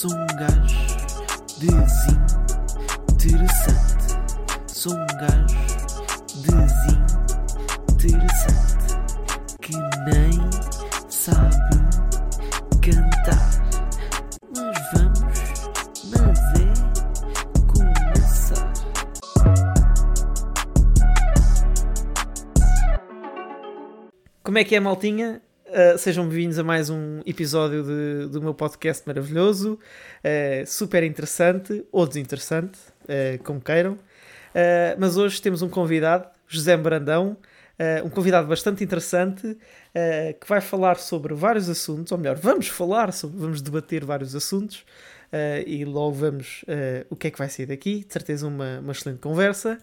Sou um gajo desinteressante. Sou um gajo desinteressante que nem sabe cantar. Mas vamos, mas é começar. Como é que é, maltinha? Uh, sejam bem-vindos a mais um episódio de- do meu podcast maravilhoso, uh, super interessante ou desinteressante, uh, como queiram. Mas hoje temos um convidado, José Brandão, um convidado bastante interessante que vai falar sobre vários assuntos, ou melhor, vamos falar sobre, vamos debater vários assuntos e logo vemos uh, o que é que vai sair daqui. De certeza, uma, uma excelente conversa.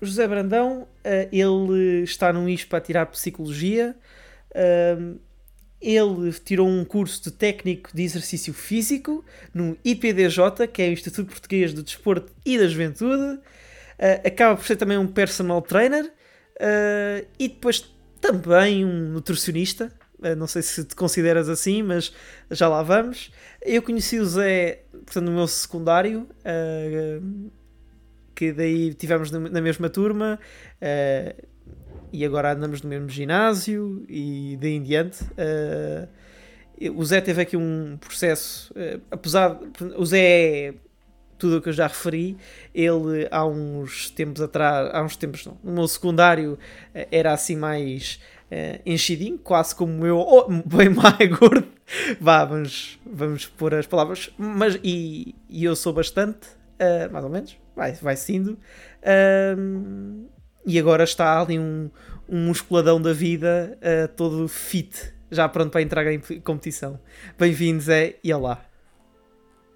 José Brandão, ele está num ISP para tirar Psicologia. Um, ele tirou um curso de técnico de exercício físico no IPDJ, que é o Instituto Português do Desporto e da Juventude. Uh, acaba por ser também um personal trainer uh, e depois também um nutricionista. Uh, não sei se te consideras assim, mas já lá vamos. Eu conheci o Zé portanto, no meu secundário, que daí tivemos na mesma turma. Uh, e agora andamos no mesmo ginásio e daí em diante. Uh, o Zé teve aqui um processo, uh, apesar o Zé é tudo o que eu já referi, ele há uns tempos atrás, há uns tempos não, no meu secundário uh, era assim mais uh, enchidinho, quase como eu, ou bem mais gordo. Vá, vamos, vamos pôr as palavras, mas e, e eu sou bastante, uh, mais ou menos, vai, vai sendo. Um, e agora está ali um, um musculadão da vida uh, todo fit, já pronto para entrar em competição. Bem-vindos, é e olá.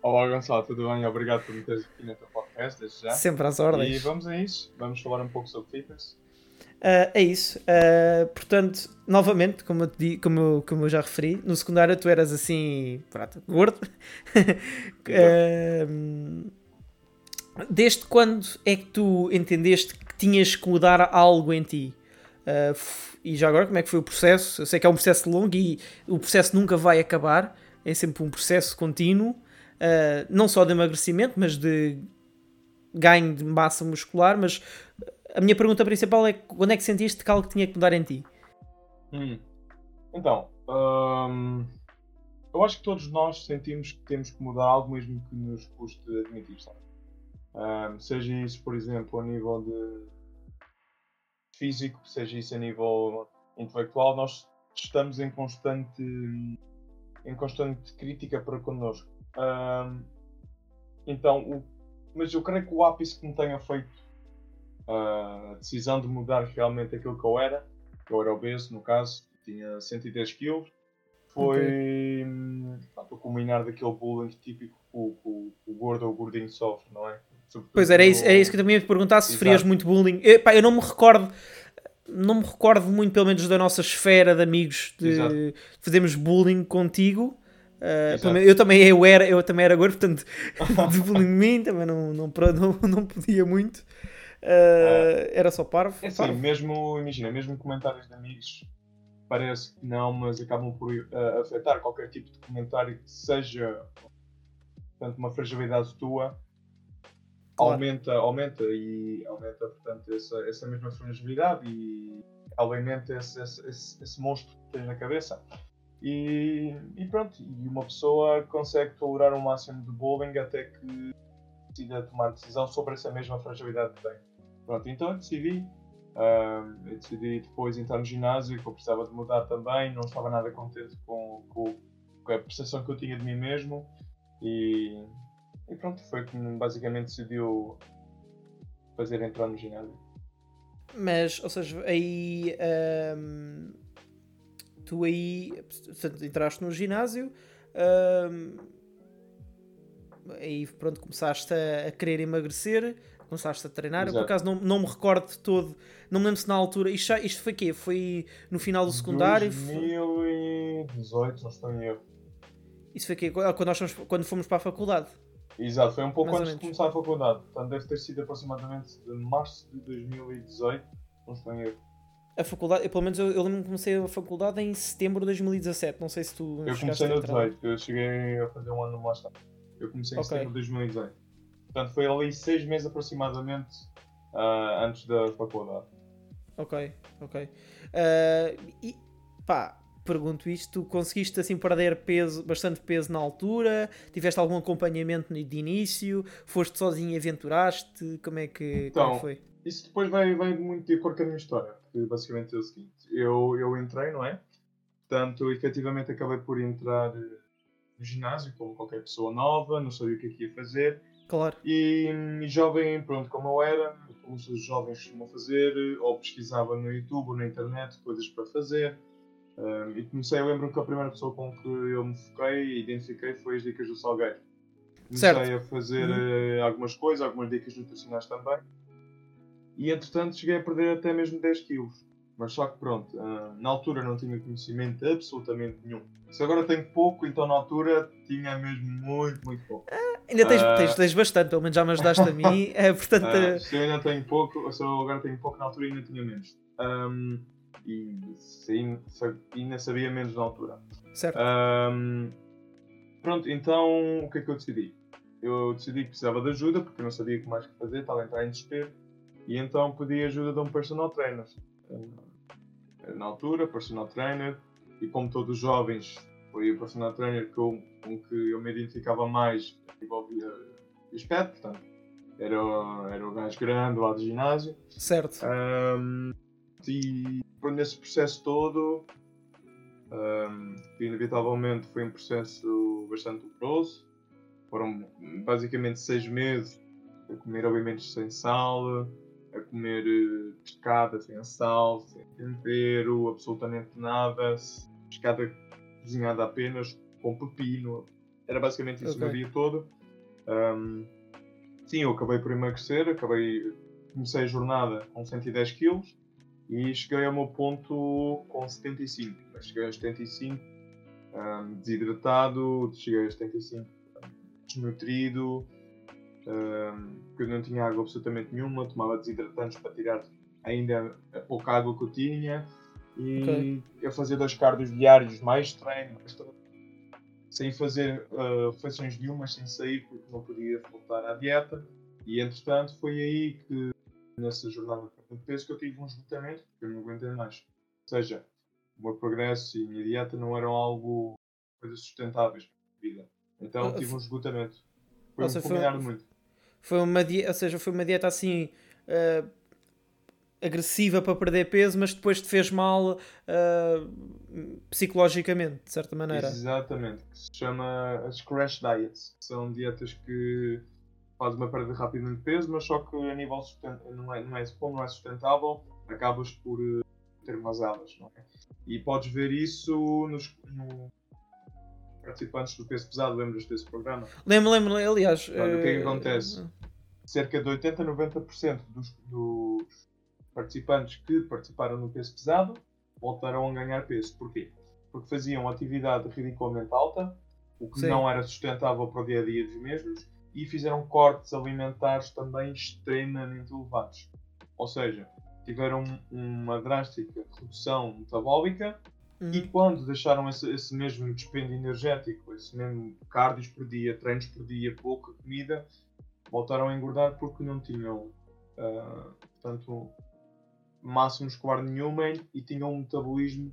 Olá Gonçalo, tudo bem? Obrigado por me teres aqui no teu podcast desde já. Sempre às E ordens. vamos a isso, vamos falar um pouco sobre fitness. Uh, é isso. Uh, portanto, novamente, como eu, te como, eu- como eu já referi, no secundário tu eras assim, gordo. Uh, desde quando é que tu entendeste tinhas que mudar algo em ti? Uh, e já agora, como é que foi o processo? Eu sei que é um processo longo e o processo nunca vai acabar, é sempre um processo contínuo, uh, não só de emagrecimento, mas de ganho de massa muscular. Mas a minha pergunta principal é quando é que sentiste que algo tinha que mudar em ti? Hum. Então, hum, eu acho que todos nós sentimos que temos que mudar algo mesmo que nos custe admitir, sabe? Hum, seja isso, por exemplo, a nível de físico, seja isso a nível intelectual, nós estamos em constante, em constante crítica para connosco. Hum, então, o- mas eu creio que o ápice que me tenha feito ah, a decisão de mudar realmente aquilo que eu era, que eu era obeso, no caso, tinha 110 kg, foi hum, pá, para culminar daquele bullying típico que o, que o- que o gordo ou o gordinho sofre, não é? Pois era isso, era isso que eu também ia te perguntar se sofrias muito bullying. Eu, pá, eu não me recordo, não me recordo muito, pelo menos, da nossa esfera de amigos de Exato. fazermos bullying contigo. Uh, eu também eu era, eu também era gordo, portanto, de bullying de mim também não, não, não, não podia muito. Uh, era só parvo. É assim, parvo. mesmo, imagina, mesmo comentários de amigos, parece que não, mas acabam por ah, afetar qualquer tipo de comentário que seja portanto, uma fragilidade tua, Claro. aumenta, aumenta e aumenta, portanto, essa, essa mesma fragilidade e alimenta esse, esse, esse, monstro que tens na cabeça. E, e pronto, e uma pessoa consegue tolerar o máximo de bullying até que decida tomar decisão sobre essa mesma fragilidade que tem. Pronto, então eu decidi. ah, eu decidi depois entrar no ginásio, que eu precisava de mudar também, não estava nada contente com, com, com a percepção que eu tinha de mim mesmo. E, e pronto, foi que me basicamente decidiu fazer entrar no ginásio. Mas, ou seja, aí ahm, tu aí portanto, entraste no ginásio, ahm, aí pronto, começaste a, a querer emagrecer, começaste a treinar. Eu por acaso não, não me recordo de todo, não me lembro se na altura. Isto, já- isto foi quê? Foi no final do secundário? Foi- 2018, não estou em erro. Isso foi quê? Quando, nós fomos, quando fomos para a faculdade. Exato, foi um pouco Mais antes de começar a faculdade. Portanto, deve ter sido aproximadamente de março de 2018, não estou em erro. A faculdade, eu, pelo menos eu, eu lembro que comecei a faculdade em setembro de 2017. Não sei se tu. Eu comecei no 18, eu cheguei a fazer um ano mais tarde. Eu comecei em okay. setembro de 2018. Portanto, foi ali seis meses aproximadamente uh, antes da faculdade. Ok, ok. Uh, e pá, pergunto isto: conseguiste assim perder peso, bastante peso na altura? Tiveste algum acompanhamento de início? Foste sozinho e aventuraste? Como é que, então, como é foi? Isso depois vai, vai muito de acordo com a minha história. Que basicamente é o seguinte: eu, eu entrei, não é? Portanto, efetivamente acabei por entrar eh, no ginásio, como qualquer pessoa nova, não sabia o que é que ia fazer. Claro. E, e jovem, pronto, como eu era, como os jovens costumam fazer, ou pesquisava no YouTube ou na internet coisas para fazer. Um, e comecei, eu lembro que a primeira pessoa com que eu me foquei e identifiquei foi as dicas do Salgueiro. Comecei certo. a fazer uhum. uh, algumas coisas, algumas dicas nutricionais também. E entretanto cheguei a perder até mesmo 10 quilos. Mas só que pronto, uh, na altura não tinha conhecimento absolutamente nenhum. Se agora tenho pouco, então na altura tinha mesmo muito, muito pouco. Ah, ainda tens, uh, tens, tens, bastante, pelo menos já me ajudaste a mim. É, portanto, uh, se eu ainda tenho pouco, se eu agora tenho pouco, na altura ainda tinha menos. Um, e ainda sabia menos na altura. Certo. Um, pronto, então o que é que eu decidi? Eu decidi que precisava de ajuda porque não sabia o que mais fazer, estava a entrar em desespero e então pedi ajuda de um personal trainer. Na altura, personal trainer, e como todos os jovens, foi o personal trainer que eu, com que eu me identificava mais a nível de aspecto, portanto, era, era o gajo grande lá do ginásio. Certo. Um, e nesse processo todo, um, que inevitavelmente foi um processo bastante doloroso, foram basicamente seis meses a comer alimentos sem sal, a comer eh, pescada sem sal, sem tempero, absolutamente nada, pescada cozinhada apenas com pepino. Era basicamente isso okay. o dia todo. Um, sim, eu acabei por emagrecer, acabei, comecei a jornada com 110 kg e cheguei ao meu ponto com 75. Cheguei a 75 um, desidratado, cheguei a 75 desnutrido, um, porque eu não tinha água absolutamente nenhuma, tomava desidratantes para tirar ainda a pouca água que eu tinha e okay. eu fazia dois cardos diários, mais treino, sem fazer uh, refeições nenhumas, sem sair porque não podia voltar à dieta e entretanto foi aí que nessa jornada de peso que eu tive um esgotamento porque eu não aguentei mais. Ou seja, o meu progresso e a minha dieta não eram algo coisas sustentáveis para a vida. Então eu tive um esgotamento. Foi um foi, muito. Foi uma dieta, ou seja, foi uma dieta assim uh, agressiva para perder peso, mas depois te fez mal uh, psicologicamente, de certa maneira. Exatamente, que se chama as crash diets. São dietas que fazem uma perda rápida de peso, mas só que a nível não é, não é, como não é sustentável, acabas por uh, ter umas alas, não é? E podes ver isso nos, no, participantes do peso pesado, lembras desse programa? Lembro, lembro, aliás. o que é que eh, acontece? Cerca de 80 a 90% dos, dos participantes que participaram no peso pesado voltaram a ganhar peso. Porquê? Porque faziam atividade ridiculamente alta, o que Sim. não era sustentável para o dia a dia dos mesmos, e fizeram cortes alimentares também extremamente elevados. Ou seja, tiveram uma drástica redução metabólica Uhum. E quando deixaram esse, esse, mesmo dispêndio energético, esse mesmo cardios por dia, treinos por dia, pouca comida, voltaram a engordar porque não tinham, uh, portanto, massa muscular nenhuma e tinham um metabolismo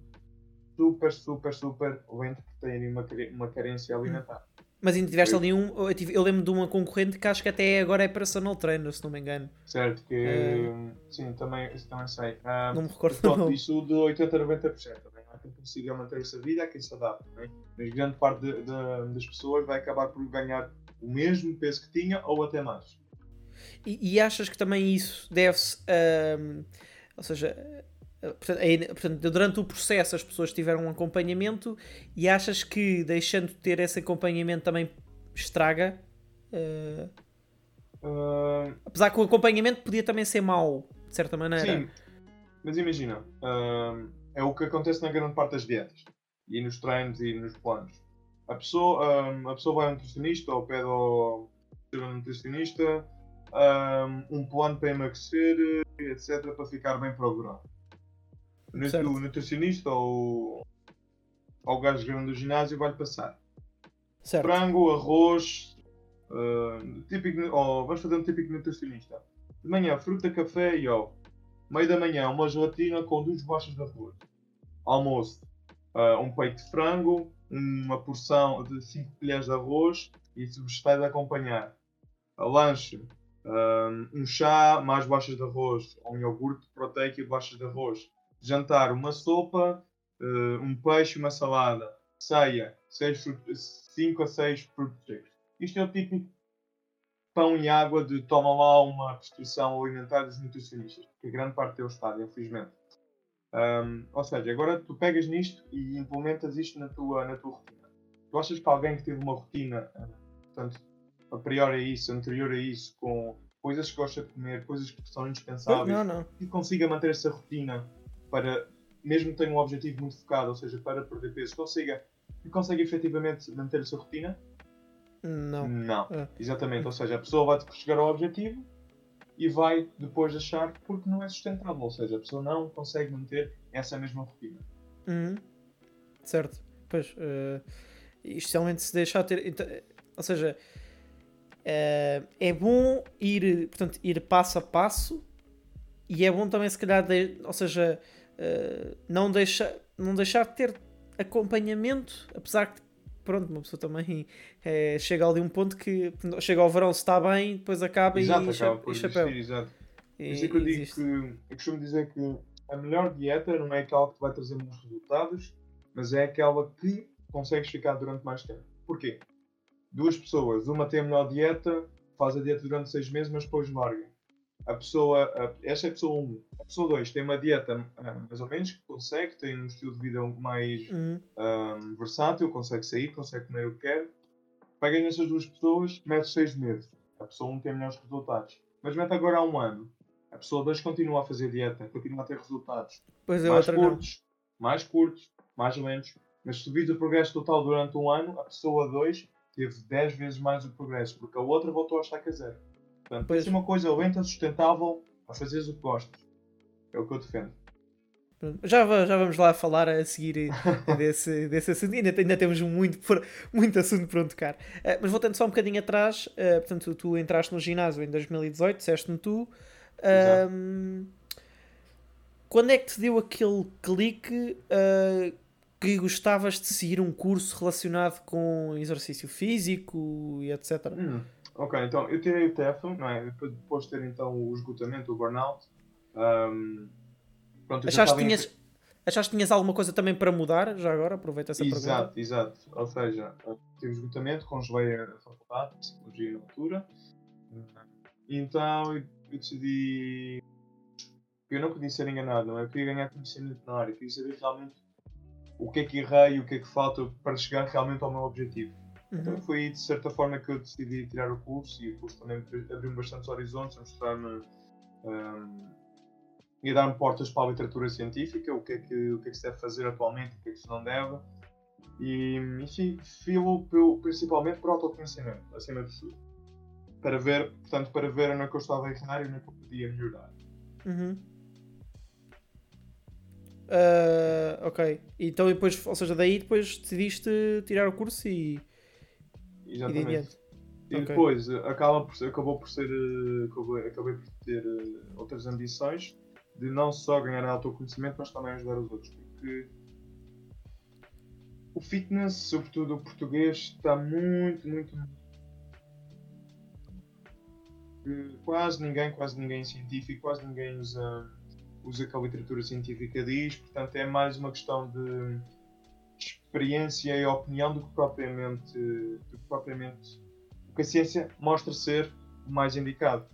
super, super, super lento porque têm uma, uma carência alimentar. Mas ainda tiveste ali um. Eu, lembro de uma concorrente que acho que até agora é personal trainer, se não me engano. Certo, que. É... Sim, também, também sei. Uh, não me recordo. Portanto, isso de 80 a 90% quem consiga manter essa vida, é quem se adapta. É? Mas grande parte de, de, das pessoas vai acabar por ganhar o mesmo peso que tinha ou até mais. E, e achas que também isso deve-se. Uh, ou seja, portanto, é, portanto, durante o processo as pessoas tiveram um acompanhamento e achas que deixando de ter esse acompanhamento também estraga? Uh, uh, apesar que o acompanhamento podia também ser mau, de certa maneira. Sim, mas imagina. Uh, é o que acontece na grande parte das dietas e nos treinos e nos planos. A pessoa, um, a pessoa vai ao nutricionista ou pede ao nutricionista um, um plano para emagrecer, etc., para ficar bem para o verão. o nutricionista ou, ou o gajo grande do ginásio vai-lhe passar certo. frango, arroz, uh, típico, oh, vamos fazer um típico nutricionista. De manhã, fruta, café e ovo. Meio da manhã, uma gelatina com duas bolachas de arroz. Almoço, uh, um peito de frango, uma porção de 5 colheres de arroz e vegetais a acompanhar. A lanche, um chá, mais bolachas de arroz, ou um iogurte proteico e bolachas de arroz. Jantar, uma sopa, uh, um peixe uma salada. Ceia, 5 a 6 frutos secos. Isto é o típico pão e água de toma lá uma prescrição alimentar dos nutricionistas, que a grande parte deles está, infelizmente. Um, ou seja, agora tu pegas nisto e implementas isto na tua, na tua rotina. Tu achas que alguém que teve uma rotina, ah, portanto, a priori a isso, anterior a isso, com coisas que gosta de comer, coisas que são indispensáveis, não, não. e consiga manter essa rotina para, mesmo que tenha um objetivo muito focado, ou seja, para perder peso, consiga, consegue efetivamente manter a sua rotina? Não. Não, é. exatamente. Ou seja, a pessoa vai chegar ao objetivo e vai depois achar porque não é sustentável. Ou seja, a pessoa não consegue manter essa mesma rotina. Uhum. Certo. Pois, uh, especialmente se deixar ter. Então, ou seja, uh, é bom ir, portanto, ir passo a passo e é bom também, se calhar, de, ou seja, uh, não, deixar, não deixar de ter acompanhamento, apesar que pronto, uma pessoa também é, chega ali um ponto que chega ao verão se está bem, depois acaba exato, e, acaba por e chapéu. Existir, exato. E, Isso é que eu digo que eu costumo dizer que a melhor dieta não é aquela que te vai trazer bons resultados, mas é aquela que consegues ficar durante mais tempo. Porquê? Duas pessoas, uma tem a melhor dieta, faz a dieta durante seis meses, mas depois larga a pessoa, esta é a pessoa 1. A pessoa 2 tem uma dieta uh, mais ou menos que consegue, tem um estilo de vida mais uhum. um, versátil, consegue sair, consegue comer o que quer. Pega nessas duas pessoas, mete 6 meses. A pessoa 1 tem melhores resultados. Mas mete agora há um ano. A pessoa 2 continua a fazer dieta, continua a ter resultados. Pois é, mais curtos, não. mais curtos, mais lentos. Mas se o progresso total durante um ano, a pessoa 2 teve 10 vezes mais o progresso, porque a outra voltou a estar a zero. Portanto, pois. uma coisa lenta, sustentável, a fazeres o que gostas. É o que eu defendo. Já, já vamos lá falar a seguir desse, desse assunto. Ainda, ainda temos muito, muito assunto para tocar. Uh, mas voltando só um bocadinho atrás, uh, portanto, tu entraste no ginásio em 2018, disseste-me tu. Uh, quando é que te deu aquele clique uh, que gostavas de seguir um curso relacionado com exercício físico e etc? Hum. Ok, então eu tirei o TEF, não é? Depois de ter então o esgotamento, o burnout. Um, pronto, achaste, que tinhas, em... achaste que tinhas alguma coisa também para mudar? Já agora, aproveita essa exato, pergunta. Exato, exato. Ou seja, tive esgotamento, congelei a faculdade de psicologia na altura. Então eu decidi. Eu não podia ser enganado, não é? Eu queria ganhar conhecimento na área, eu queria saber realmente o que é que errei, o que é que falta para chegar realmente ao meu objetivo. Uhum. Então foi de certa forma que eu decidi tirar o curso e o curso também abriu-me bastantes horizontes, a mostrar-me um, e dar-me portas para a literatura científica, o que, é que, o que é que se deve fazer atualmente, o que é que se não deve. E, enfim, filo principalmente por autoconhecimento, acima de tudo. Para ver, portanto, para ver onde é que eu estava a errar e onde é que eu podia melhorar. Uhum. Uh, ok. Então depois, ou seja, daí depois decidiste tirar o curso e Exatamente. E, e depois okay. acaba por, acabou por ser. Eh, acabei, acabei por ter eh, outras ambições de não só ganhar autoconhecimento, mas também ajudar os outros. Porque o fitness, sobretudo o português, está muito, muito. Quase ninguém, quase ninguém científico, quase ninguém usa, usa que a literatura científica diz, portanto é mais uma questão de experiência e opinião do que propriamente, do que, propriamente o que a ciência mostra ser mais indicado.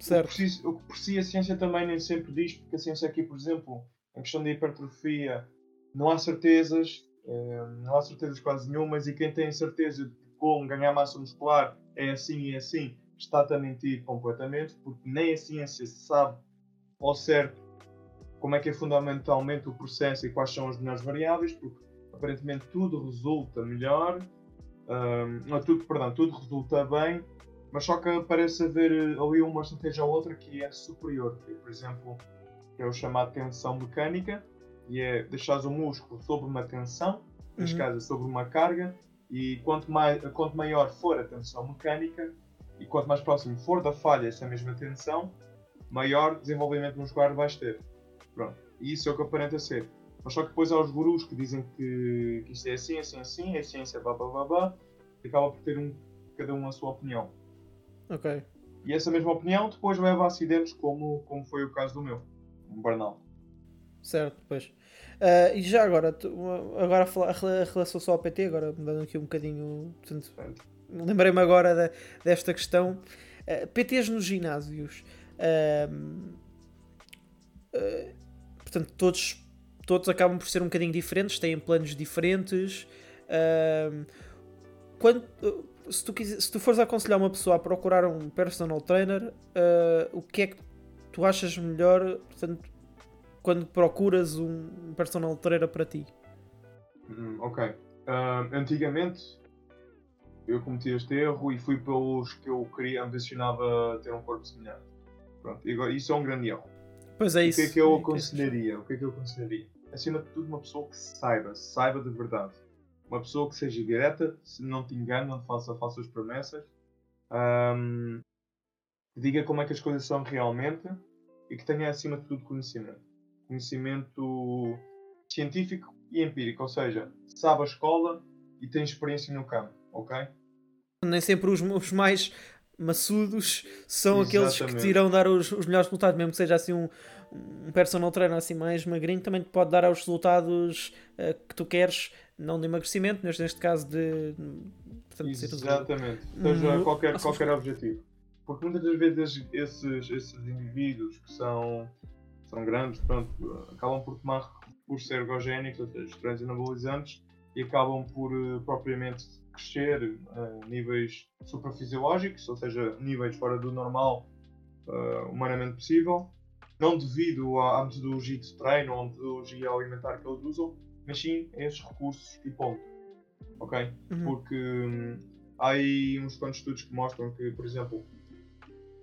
Certo. O, que por si, o que por si a ciência também nem sempre diz, porque a ciência aqui, por exemplo, em questão de hipertrofia, não há certezas, eh, não há certezas quase nenhumas, e quem tem certeza de como ganhar massa muscular é assim e é assim, está a mentir completamente, porque nem a ciência sabe ao certo como é que é fundamentalmente o processo e quais são as melhores variáveis, porque aparentemente tudo resulta melhor, um, tudo, perdão, tudo resulta bem, mas só que parece haver eh, ali uma estratégia ou outra que é superior, que, por exemplo, que é o chamado tensão mecânica, E é deixar o músculo sob uma tensão, neste Uhum. caso é sobre uma carga, e quanto, mais, quanto maior for a tensão mecânica, e quanto mais próximo for da falha essa mesma tensão, maior desenvolvimento muscular vais ter. Pronto. E isso é o que aparenta ser. Mas só que depois há os gurus que dizem que, que isto é assim, assim, assim, é ciência, blá blá blá blá, e acaba por ter um, cada um a sua opinião. Ok. E essa mesma opinião depois leva a acidentes como, como foi o caso do meu, um burnout. Certo, pois. Ah, e já agora, tu- agora a falar- a relação só ao PT, agora mudando aqui um bocadinho. Portanto, lembrei-me agora da- desta questão. Ah, PTs nos ginásios. ah, portanto, todos, todos acabam por ser um bocadinho diferentes, têm planos diferentes. ahm, quando, se, tu quiser, se tu fores aconselhar uma pessoa a procurar um personal trainer, ah, o que é que tu achas melhor portanto, quando procuras um personal trainer para ti? Hum, ok. Ahm, antigamente eu cometi este erro e fui pelos que eu queria, ambicionava ter um corpo semelhante. Pronto, e isso é um grande erro. Pois é o isso. que é que eu É aconselharia? O que é que eu aconselharia? Acima de tudo, uma pessoa que saiba, saiba de verdade. Uma pessoa que seja direta, se não te engane, não te faça falsas promessas. ahm, que diga como é que as coisas são realmente e que tenha acima de tudo conhecimento. Conhecimento científico e empírico, ou seja, sabe a escola e tem experiência no campo, ok? Nem sempre os, os mais maçudos são aqueles que Exatamente. te irão dar os, os melhores resultados, mesmo que seja assim um, um personal trainer assim mais magrinho, também te pode dar os resultados eh, que tu queres, não de emagrecimento, mas neste caso de. Portanto, Exatamente. Seja Hum, qualquer, ou seja- qualquer objetivo. Porque muitas das vezes esses, esses indivíduos que são, são grandes, pronto, acabam por tomar ser ergogénicos, ou seja, estranhos anabolizantes, e acabam por eh, propriamente crescer a níveis suprafisiológicos, ou seja, níveis fora do normal eh, humanamente possível, não devido à, à metodologia de treino ou à metodologia alimentar que eles usam, mas sim a esses recursos e ponto. Ok? Uhum. porque hum, há aí uns quantos estudos que mostram que, por exemplo,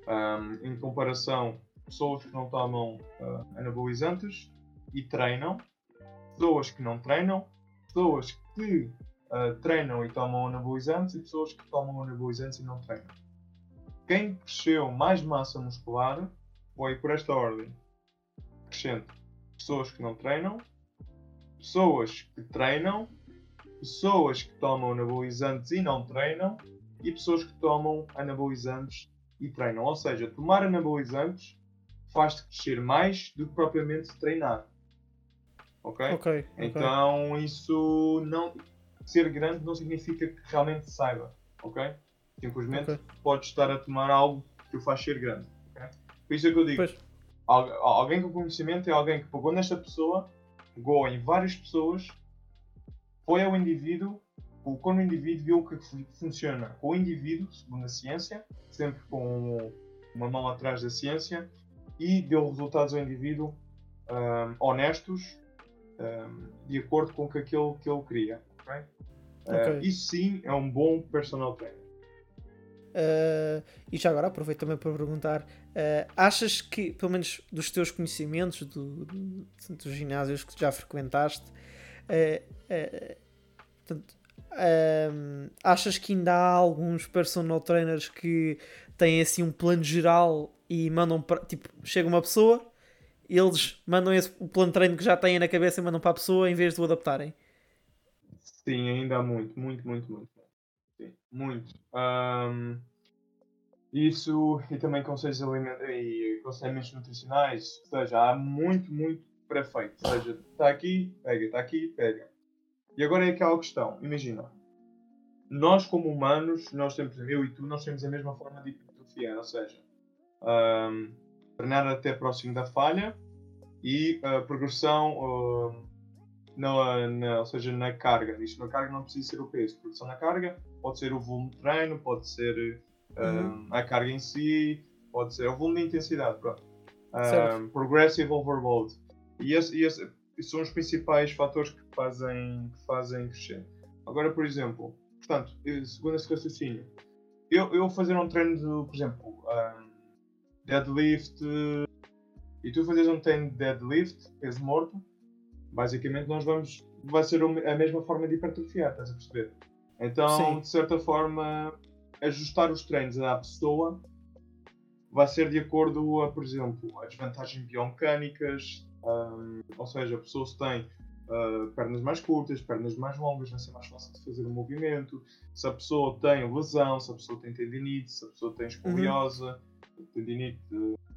hum, em comparação, pessoas que não tomam ah, anabolizantes e treinam, pessoas que não treinam, pessoas que ah, treinam e tomam anabolizantes e pessoas que tomam anabolizantes e não treinam. Quem cresceu mais massa muscular foi por esta ordem: crescente, pessoas que não treinam, pessoas que treinam pessoas que tomam anabolizantes e não treinam e pessoas que tomam anabolizantes e treinam. Ou seja, tomar anabolizantes faz-te crescer mais do que propriamente treinar. Ok? Então isso não. Ser grande não significa que realmente saiba. Ok? Simplesmente Ok. pode estar a tomar algo que o faz ser grande. Por isso é que eu digo. Alguém com conhecimento é alguém que pegou nesta pessoa, pegou em várias pessoas, foi ao indivíduo, colocou no indivíduo, viu o que fu- funciona com o indivíduo, segundo a ciência, sempre com uma mão atrás da ciência, e deu resultados ao indivíduo ahm, honestos, ahm, de acordo com o que aquilo que ele queria. ok? Ah, Ok. isso sim é um bom personal trainer. Uh, e já agora aproveito também para perguntar: uh, achas que, pelo menos dos teus conhecimentos, do, do- dos ginásios que já frequentaste, uh, portanto, achas que ainda há alguns personal trainers que têm assim um plano geral e mandam para. Tipo, chega uma pessoa, eles mandam esse, o plano de treino que já têm na cabeça e mandam para a pessoa em vez de o adaptarem? Sim, ainda há muito, muito, muito, muito. Sim, muito. Ahm, isso e também conselhos alimentares e aconselhamentos nutricionais, ou seja, há muito, muito pré-feito. Ou seja, está aqui, pega, está aqui, pega. E agora é aquela questão, imagina, nós como humanos, nós temos, eu e tu, nós temos a mesma forma de hipertrofiar, ou seja, ahm, treinar até próximo da falha e a progressão na, na- ou seja, na carga. Isto na carga não precisa ser o peso. Produção na carga pode ser o volume de treino, pode ser Uhum. um, a carga em si, pode ser o volume de intensidade. Pronto. Um, progressive overload. E esse, e esse- esses são os principais fatores que fazem, que fazem crescer. Agora, por exemplo, portanto, segundo esse raciocínio, eu, eu fazer um treino de, por exemplo, um, deadlift e tu fazes um treino de deadlift, peso morto, basicamente nós vamos. Vai ser a mesma forma de hipertrofiar, estás a perceber? Então, Sim. de certa forma, ajustar os treinos à pessoa vai ser de acordo a, por exemplo, as vantagens biomecânicas, um, ou seja, a pessoa se tem uh, pernas mais curtas, pernas mais longas, vai ser mais fácil de fazer o movimento. Se a pessoa tem lesão, se a pessoa tem tendinite, se a pessoa tem escoliose, uhum. tendinite,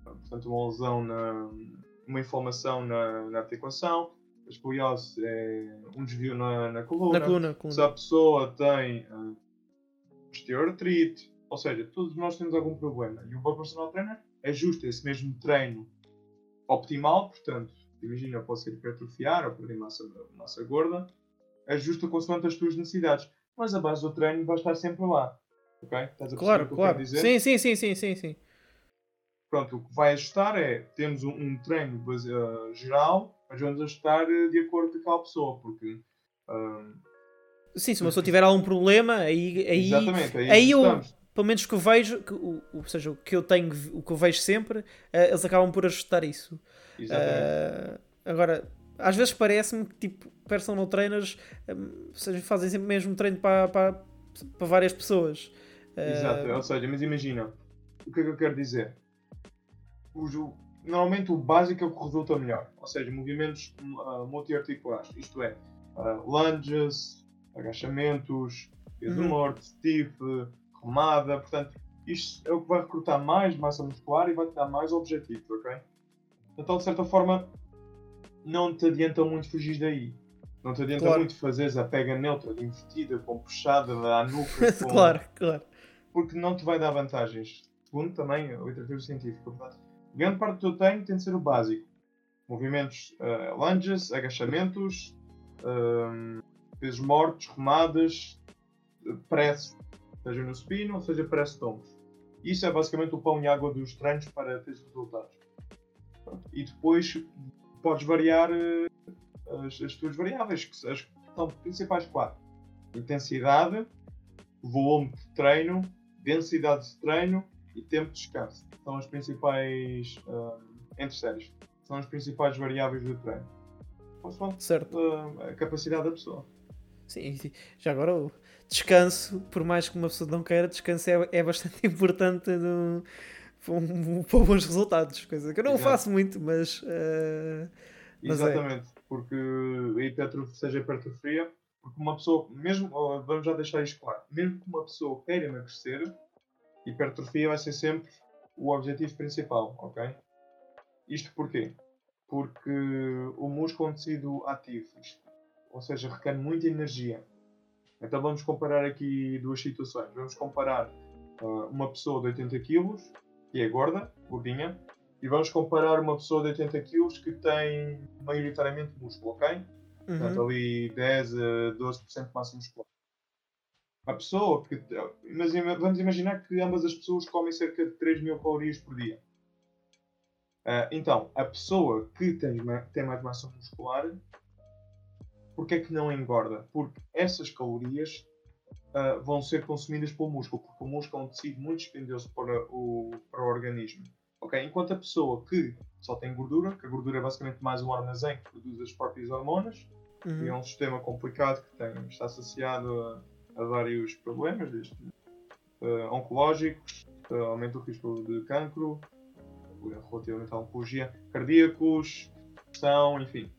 portanto, uma lesão, na, uma inflamação na, na articulação, a escoliose é um desvio na, na coluna. Na coluna, coluna. Se a pessoa tem uh, osteoartrite, ou seja, todos nós temos algum problema. E o bom personal trainer ajusta esse mesmo treino optimal, portanto, imagina, eu posso hipertrofiar ou perder massa, massa gorda, ajusta consoante as tuas necessidades. Mas a base do treino vai estar sempre lá. Ok? Estás a claro, o que claro. eu dizer? Sim, sim, sim, sim, sim, sim. Pronto, o que vai ajustar é, temos um, um treino base, uh, geral, mas vamos ajustar uh, de acordo com aquela pessoa, porque... Uh, sim, se uma pessoa tiver algum problema, aí, aí, Exatamente, aí, aí eu, pelo menos que eu vejo, que, o, ou seja, o que eu tenho, o que eu vejo sempre, uh, eles acabam por ajustar isso. Exatamente. Uh, agora, às vezes parece-me que tipo, personal trainers um, seja, fazem sempre o mesmo treino para, para, para várias pessoas. Exato, ou seja, mas imagina, o que é que eu quero dizer? O, normalmente o básico é o que resulta melhor, ou seja, movimentos uh, multiarticulares, isto é, uh, lunges, agachamentos, peso Uhum. morto, stiff, remada, portanto, isto é o que vai recrutar mais massa muscular e vai te dar mais objetivos, ok? Então, de certa forma, não te adianta muito fugir daí. Não te adianta Claro. muito fazeres a pega neutra, de invertida, com puxada à nuca, com... claro, claro. porque não te vai dar vantagens. Segundo, também, a literatura científica, portanto, grande parte do teu treino tem de ser o básico. Movimentos uh, lunges, agachamentos, um, pesos mortos, remadas, press, seja no spin ou seja press tombos. Isso é basicamente o pão e água dos treinos para teres resultados. E depois podes variar uh, as, as tuas variáveis, que as que são principais quatro. Intensidade, volume de treino, densidade de treino e tempo de descanso. São as principais, uh, entre séries, são as principais variáveis do treino. Consoante Certo. uh, a capacidade da pessoa. Sim, sim. já agora o descanso, por mais que uma pessoa não queira, descanso é, é bastante importante no, para, bons resultados. Coisa que eu não Exato. faço muito, mas. uh, Mas é. Exatamente, porque a hipertrofia, seja hipertrofia, porque uma pessoa, mesmo, vamos já deixar isto claro, mesmo que uma pessoa queira emagrecer, hipertrofia vai ser sempre o objetivo principal, ok? Isto porquê? Porque o músculo é um tecido ativo, ou seja, requer muita energia. Então vamos comparar aqui duas situações. Vamos comparar ah, uma pessoa de 80 kg, que é gorda, gordinha, e vamos comparar uma pessoa de 80 kg que tem maioritariamente músculo, ok? Portanto, uhum. ali 10 a 12% de massa muscular. A pessoa que. Mas ima- vamos imaginar que ambas as pessoas comem cerca de 3 mil calorias por dia. Ah, então, a pessoa que tem, tem mais massa muscular, porque é que não engorda? Porque essas calorias ah, vão ser consumidas pelo músculo, porque o músculo é um tecido muito dispendioso para o, para o organismo. ok? Enquanto a pessoa que só tem gordura, que a gordura é basicamente mais um armazém que produz as próprias hormonas, Uhum. e é um sistema complicado que tem, está associado a, a vários problemas desde, eh, oncológicos, eh, aumenta o risco de cancro, relativamente à oncologia, cardíacos, pressão, enfim.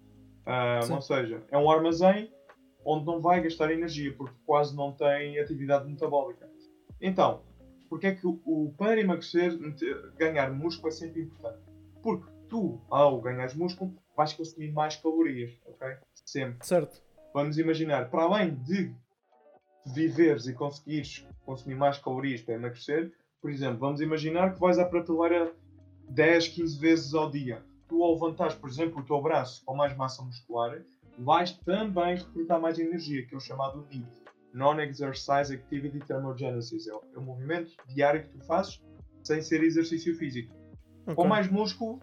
Sim. ou seja, é um armazém onde não vai gastar energia porque quase não tem atividade metabólica. Então, porque é que o, o para emagrecer, ganhar músculo é sempre importante? Porque tu, ao ganhares músculo, vais consumir mais calorias, ok? Sempre. Certo. Vamos imaginar, para além de viveres e conseguires consumir mais calorias para emagrecer, por exemplo, vamos imaginar que vais à prateleira 10, 15 vezes ao dia. Tu, ao levantares, por exemplo, o teu braço com mais massa muscular, vais também recrutar mais energia, que é o chamado NEAT. Non-Exercise Activity Thermogenesis. É o, é o movimento diário que tu fazes sem ser exercício físico. Com Ok. mais músculo,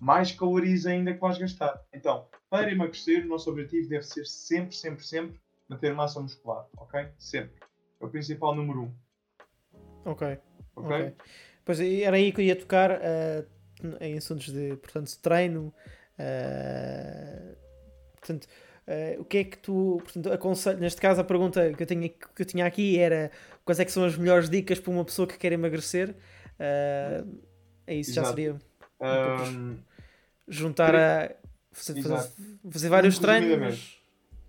mais calorias ainda que vais gastar. Então, para emagrecer, o nosso objetivo deve ser sempre, sempre, sempre manter massa muscular, ok? Sempre. É o principal número um, Ok. ok? ok. Pois era aí que eu ia tocar eh, em assuntos de, portanto, treino. eh, Portanto, uh, o que é que tu portanto, aconselho? Neste caso, a pergunta que eu, tinha, que eu tinha aqui era quais é que são as melhores dicas para uma pessoa que quer emagrecer? Uh, é isso, Exato. já seria um, juntar a fazer, fazer, fazer vários treinos.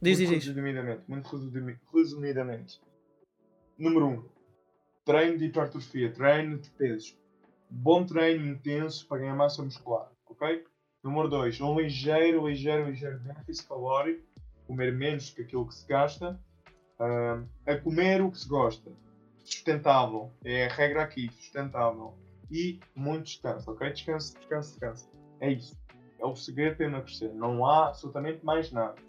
Diz, diz, diz. Resumidamente, muito resumidamente. Número 1. Um, treino de hipertrofia, treino de pesos. Bom treino intenso para ganhar massa muscular, ok? Número 2. Um ligeiro, ligeiro, ligeiro déficit calórico. Comer menos que aquilo que se gasta. Uh, a comer o que se gosta. Sustentável. É a regra aqui. Sustentável. E muito descanso, ok? Descanso, descanso, descanso. É isso. É o segredo para emagrecer. Não há absolutamente mais nada.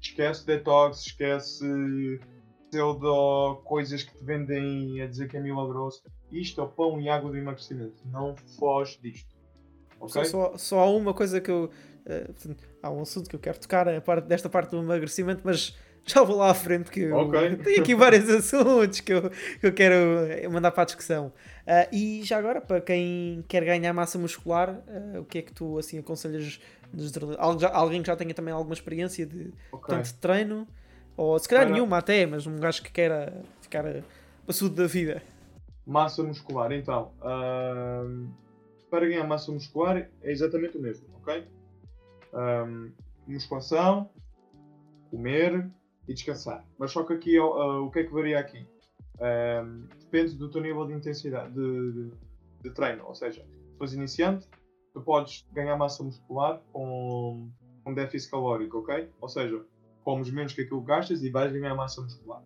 Esquece detox, esquece pseudo coisas que te vendem a dizer que é milagroso. Isto é o pão e água do emagrecimento. Não foge disto. Okay? Só, só há uma coisa que eu. Uh, há um assunto que eu quero tocar a parte, desta parte do emagrecimento, mas já vou lá à frente porque okay. eu tenho aqui vários assuntos que eu, que eu quero mandar para a discussão. Uh, e já agora, para quem quer ganhar massa muscular, uh, o que é que tu assim aconselhas? Alguém que já tenha também alguma experiência de okay. tanto de treino, ou se calhar para... nenhuma até, mas um gajo que queira ficar passudo da vida. Massa muscular, então. Uh para ganhar massa muscular é exatamente o mesmo, ok? Um, musculação, comer e descansar. Mas só que aqui uh, o que é que varia aqui? Um, depende do teu nível de intensidade de, de, de, treino. Ou seja, se fores iniciante, tu podes ganhar massa muscular com, com déficit calórico, ok? Ou seja, comes menos que aquilo que gastas e vais ganhar massa muscular.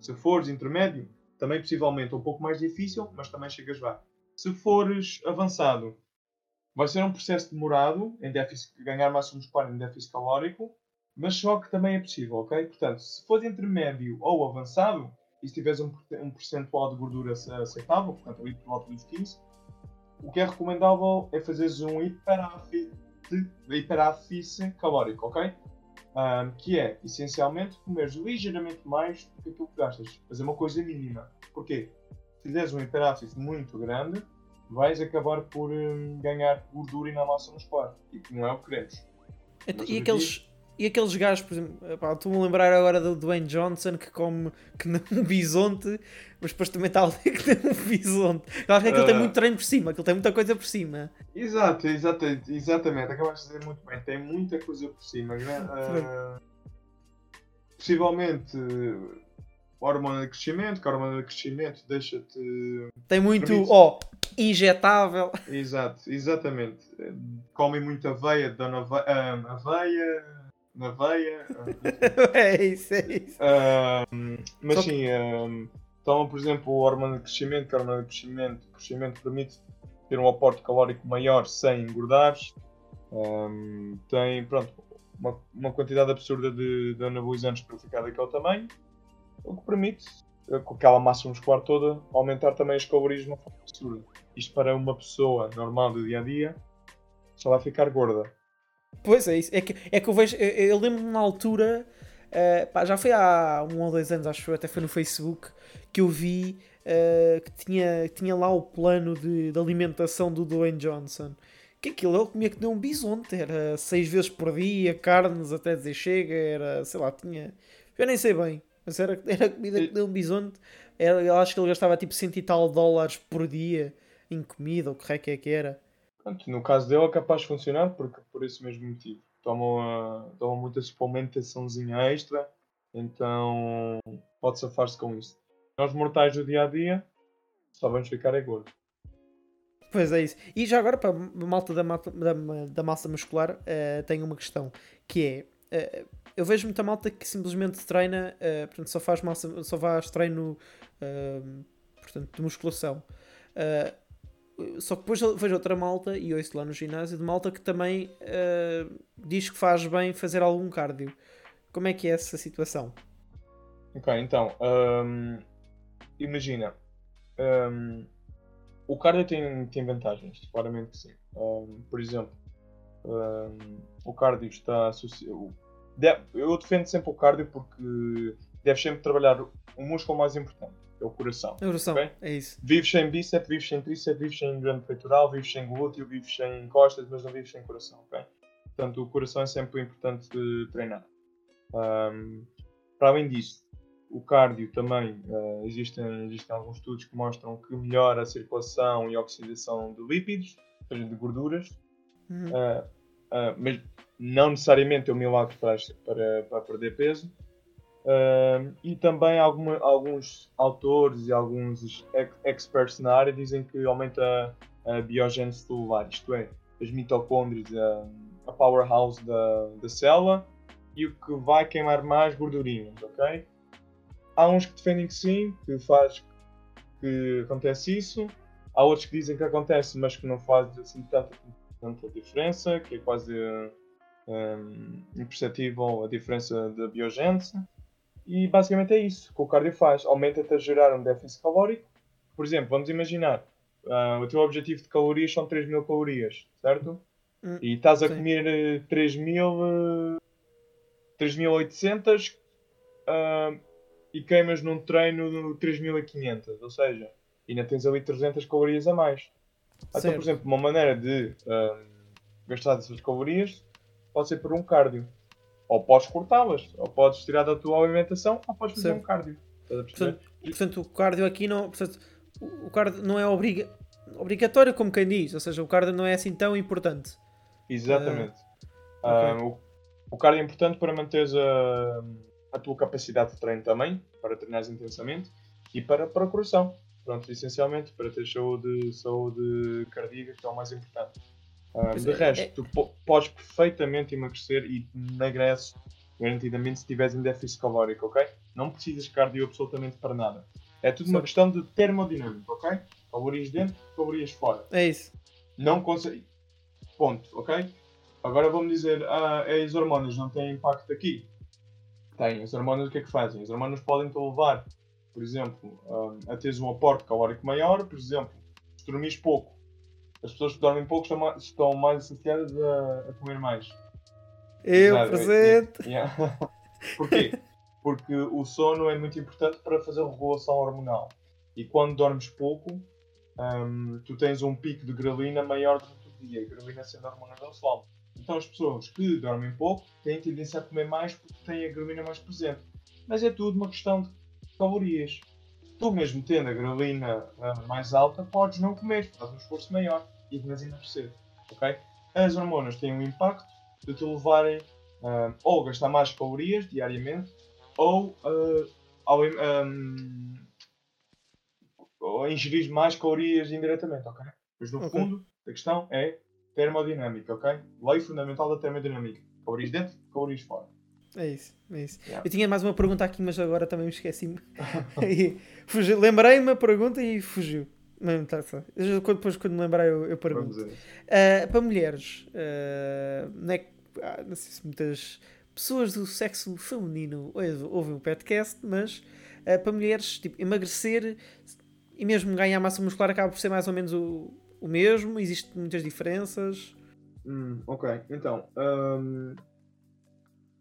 Se fores intermédio, também possivelmente um pouco mais difícil, mas também chegas lá. Se fores avançado, vai ser um processo demorado em déficit, ganhar massa muscular em déficit calórico, mas só que também é possível, ok? Portanto, se fores intermédio ou avançado, e se tiveres um, um percentual de gordura aceitável, portanto ali por volta dos 15, o que é recomendável é fazeres um hiperáfice calórico, ok? Um, que é, essencialmente, comeres ligeiramente mais do que aquilo que gastas. Fazer uma coisa mínima. Porquê? Se fizeres um hiperáfice muito grande, vais acabar por um, ganhar gordura e na massa muscular. E que não é o que queremos. E, aqueles, e aqueles gajos, por exemplo, estou-me a lembrar agora do Dwayne Johnson que come que não um bisonte, mas depois também está ali que não um bisonte. Eu acho que aquilo uh, tem ah. muito treino por cima, aquilo tem muita coisa por cima. Exato, exato exatamente. Acabaste de dizer muito bem, tem muita coisa por cima. Uh, possivelmente hormona de crescimento, que a hormona de crescimento deixa-te. Tem muito, ó, oh, injetável. Exato, exatamente. Comem muito aveia, dão aveia, um, aveia na veia. é isso, é isso. Um, mas Só sim, um, tomam, por exemplo, o hormona de crescimento, que a hormona de crescimento, crescimento permite ter um aporte calórico maior sem engordares. Um, tem, pronto, uma, uma quantidade absurda de, de anabolizantes para ficar daquele tamanho o que permite, com aquela massa muscular toda, aumentar também as calorias de uma forma absurda. Isto para uma pessoa normal do dia a dia só vai ficar gorda. Pois é, isso. É que, é que eu vejo, eu, eu lembro-me na altura, uh, pá, já foi há um ou dois anos, acho que até foi no Facebook, que eu vi uh, que tinha, tinha lá o plano de, de alimentação do Dwayne Johnson. Que aquilo ele comia que deu um bisonte, era seis vezes por dia, carnes até dizer chega, era, sei lá, tinha. Eu nem sei bem. Mas era, era comida que deu um bisonte. Era, eu acho que ele gastava tipo cento e tal dólares por dia em comida, ou que é que é que era. Pronto, no caso dele é capaz de funcionar porque, por esse mesmo motivo. Tomam, uh, tomam muita suplementaçãozinha extra, então pode safar-se com isso. Nós mortais do dia a dia só vamos ficar é gordo. Pois é isso. E já agora, para a malta da, da, da massa muscular, uh, tenho uma questão que é. Uh, eu vejo muita malta que simplesmente treina, uh, portanto, só faz massa, só faz treino uh, portanto, de musculação. Uh, só que depois vejo outra malta, e ouço lá no ginásio, de malta que também diz que faz bem fazer algum cardio. Como é que é essa situação? Ok, então, um, imagina, um, o cardio tem, tem vantagens, claramente que sim. Um, por exemplo, o cardio está associado eu defendo sempre o cardio porque deves sempre trabalhar o músculo mais importante, é o coração. O coração, okay? é isso. Vives sem bíceps, vives sem tríceps, vives sem grande peitoral, vives sem glúteo, vives sem costas, mas não vives sem coração, ok? portanto o coração é sempre importante treinar. Um, para além disso, o cardio também, uh, existem, existem alguns estudos que mostram que melhora a circulação e a oxidação de lípidos, ou seja, de gorduras, uhum. uh, uh, mas não necessariamente é um milagre para, para, para perder peso. E também alguma, alguns autores e alguns experts na área dizem que aumenta a biogênese celular, isto é, as mitocôndrias, a, a powerhouse da, da célula e o que vai queimar mais gordurinhas, ok? Há uns que defendem que sim, que faz que acontece isso. Há outros que dizem que acontece, mas que não faz assim tanta, tanta diferença, que é quase um, imperceptível a diferença da biogênese. E basicamente é isso que o cardio faz. Aumenta-te a gerar um déficit calórico. Por exemplo, vamos imaginar, uh, o teu objetivo de calorias são 3.000 calorias, certo? Hum, e estás a sim. comer 3.000, 3.800 uh, e queimas num treino 3.500, ou seja, ainda tens ali 300 calorias a mais. Então, por exemplo, uma maneira de uh, gastar essas calorias pode ser por um cardio. Ou podes cortá-las, ou podes tirar da tua alimentação, ou podes fazer certo. um cardio. Portanto, portanto, o cardio aqui não. Portanto, o cardio não é obriga obrigatório, como quem diz, ou seja, o cardio não é assim tão importante. Exatamente. Uh, okay. o, o cardio é importante para manteres a a tua capacidade de treino também, para treinares intensamente, e para, para o coração. Pronto, essencialmente, para ter saúde, saúde cardíaca, que é o mais importante. Uh, de é, resto, é... tu podes perfeitamente emagrecer e emagreces garantidamente se estiveres em déficit calórico, ok? Não precisas de cardio absolutamente para nada. É tudo uma questão de termodinâmica, ok? Calorias dentro, calorias fora. É isso. Não consegue. Ponto, ok? Agora vamos dizer, ah, as hormonas não têm impacto aqui têm. As hormonas o que é que fazem? As hormonas podem te levar, por exemplo, a teres um aporte calórico maior, por exemplo, se dormires pouco. As pessoas que dormem pouco estão mais, estão mais associadas a, a comer mais. Eu Exato, presente! Yeah. Porquê? Porque o sono é muito importante para fazer a regulação hormonal. E quando dormes pouco, um, tu tens um pico de grelina maior durante o dia. A grelina sendo a hormona do sono. Então as pessoas que dormem pouco têm tendência a comer mais porque têm a grelina mais presente. Mas é tudo uma questão de calorias. Tu mesmo tendo a grelina uh, mais alta, podes não comer, faz um esforço maior e vais emagrecer. Okay? As hormonas têm um impacto de te levarem uh, ou gastar mais calorias diariamente ou, uh, ao, um, ou a ingerir mais calorias indiretamente. Okay? Mas no okay. fundo, a questão é termodinâmica, ok? Lei fundamental da termodinâmica. Calorias dentro, calorias fora. É isso, é isso. Yeah. Eu tinha mais uma pergunta aqui, mas agora também me esqueci-me. Lembrei-me a pergunta e fugiu. Não, tá, tá. Depois, quando me lembrar, eu, eu pergunto. Uh, para mulheres, uh, não, é, ah, não sei se muitas pessoas do sexo feminino ouvem o podcast, mas uh, para mulheres, tipo, emagrecer e mesmo ganhar massa muscular acaba por ser mais ou menos o, o mesmo? Existem muitas diferenças? Hum, ok, então. Um,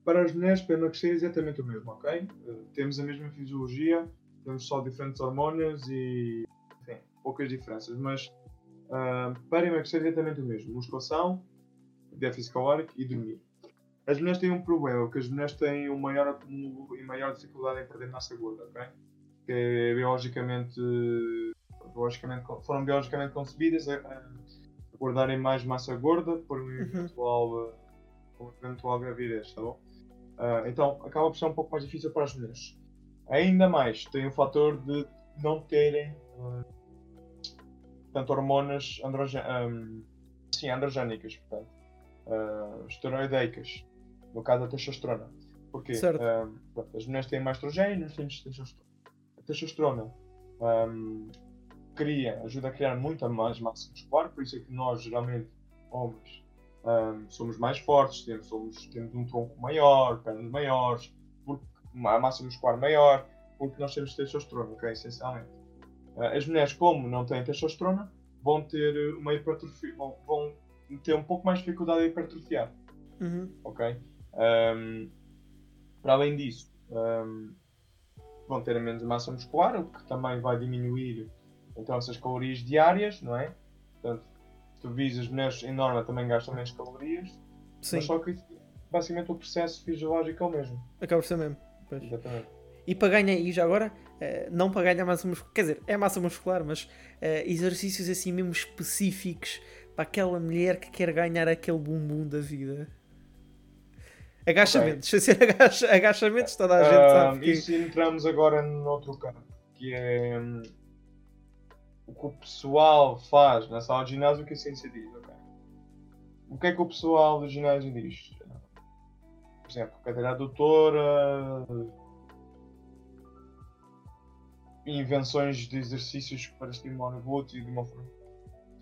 para as mulheres, para emagrecer, é exatamente o mesmo, ok? Uh, temos a mesma fisiologia, temos só diferentes hormonas e. Enfim, poucas diferenças, mas uh, para emagrecer é exatamente o mesmo: musculação, déficit calórico e dormir. As mulheres têm um problema, que as mulheres têm um maior acúmulo e maior dificuldade em perder massa gorda, ok? Que é biologicamente biologicamente, foram biologicamente concebidas a, a guardarem mais massa gorda por um uhum. eventual, uh, uma eventual gravidez, tá bom? Uh, então acaba por ser um pouco mais difícil para as mulheres. Ainda mais, tem o fator de não terem uh, tanto hormonas androgen um, sim, androgénicas, portanto, uh, esteroideicas, no caso a testosterona. Pronto, as mulheres têm mais estrogênio, temos testosterona. A testosterona um, cria, ajuda a criar muita mais massa muscular, por isso é que nós, geralmente, homens, um, somos mais fortes, temos, somos, temos um tronco maior, pernas maiores, porque a massa muscular maior, porque nós temos testosterona, ok? Essencialmente. Uh, as mulheres, como não têm testosterona, vão ter uma hipertrofia, vão, vão ter um pouco mais de dificuldade em hipertrofiar. Uhum. Ok? Um, para além disso, um, vão ter menos massa muscular, o que também vai diminuir então essas calorias diárias, não é? Portanto, se tu visas mulheres em norma também gastam menos calorias. Sim. Mas só que basicamente o processo fisiológico é o mesmo. Acaba por ser mesmo. Pois. Exatamente. E para ganhar, e já agora, uh, não para ganhar massa muscular, quer dizer, é massa muscular, mas uh, exercícios assim mesmo específicos para aquela mulher que quer ganhar aquele bumbum da vida. Agachamentos, okay. ser agacha, agachamentos, toda a gente uh, sabe. Que... Isso entramos agora noutro campo, que é um, o que o pessoal faz na sala de ginásio, o que a ciência diz. Okay? O que é que o pessoal do ginásio diz? Por exemplo, cadeira adutora, invenções de exercícios para estimular o glúteo de uma forma.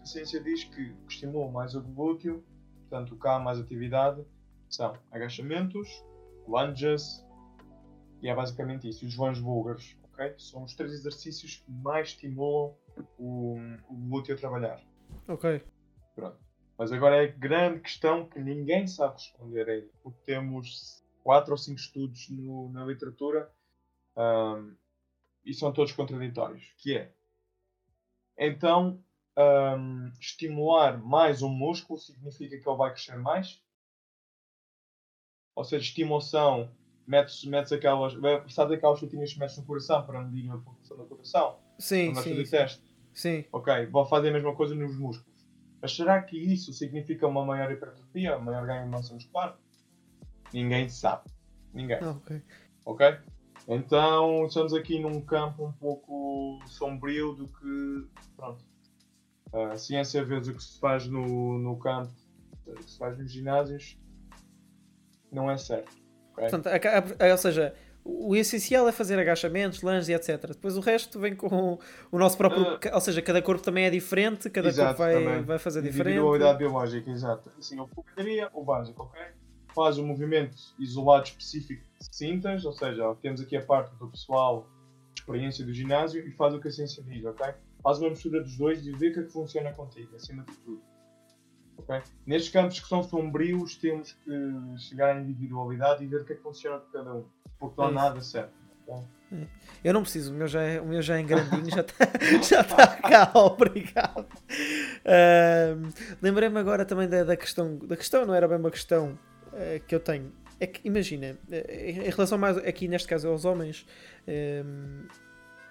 A ciência diz que o que estimula mais o glúteo, portanto, o há mais atividade, são agachamentos, lunges e é basicamente isso. Os vãos búlgaros, ok? São os três exercícios que mais estimulam o, o glúteo a trabalhar. Ok. Pronto. Mas agora é a grande questão que ninguém sabe responder ainda, porque temos quatro ou cinco estudos no, na literatura um, e são todos contraditórios, que é então um, estimular mais um músculo significa que ele vai crescer mais? ou seja, estimulação, metes, metes aquelas. Sabes aquelas chutinhas que metes no coração para medir a pulsação do coração? Sim, sim. Fazer teste? Sim. Ok, vou fazer a mesma coisa nos músculos. Mas será que isso significa uma maior hipertrofia, um maior ganho de massa muscular? Ninguém sabe. Ninguém. Ah, ok. Ok? Então estamos aqui num campo um pouco sombrio do que. Pronto. A ciência vê o que se faz no, no campo, o que se faz nos ginásios não é certo. Okay? Portanto, a, a, ou seja, o essencial é fazer agachamentos, lunges e etc. Depois o resto vem com o nosso próprio. Uh, ou seja, cada corpo também é diferente, cada exato, corpo vai, vai fazer diferente. Individualidade biológica, exato. Assim, o focaria, o básico, ok? Faz um movimento isolado específico de cintas, ou seja, temos aqui a parte do pessoal, experiência do ginásio, e faz o que a ciência diz, ok? Faz uma mistura dos dois e vê o que é que funciona contigo, acima de tudo. Okay? Nestes campos que são sombrios, temos que chegar à individualidade e ver o que é que funciona de cada um, porque não há é nada certo. Okay? É. Eu não preciso, o meu já é, o meu já é grandinho, já está já tá cá, obrigado. Uh, Lembrei-me agora também da, da, questão, da questão, não era bem uma questão uh, que eu tenho. É que, imagina, uh, em relação mais aqui neste caso aos homens,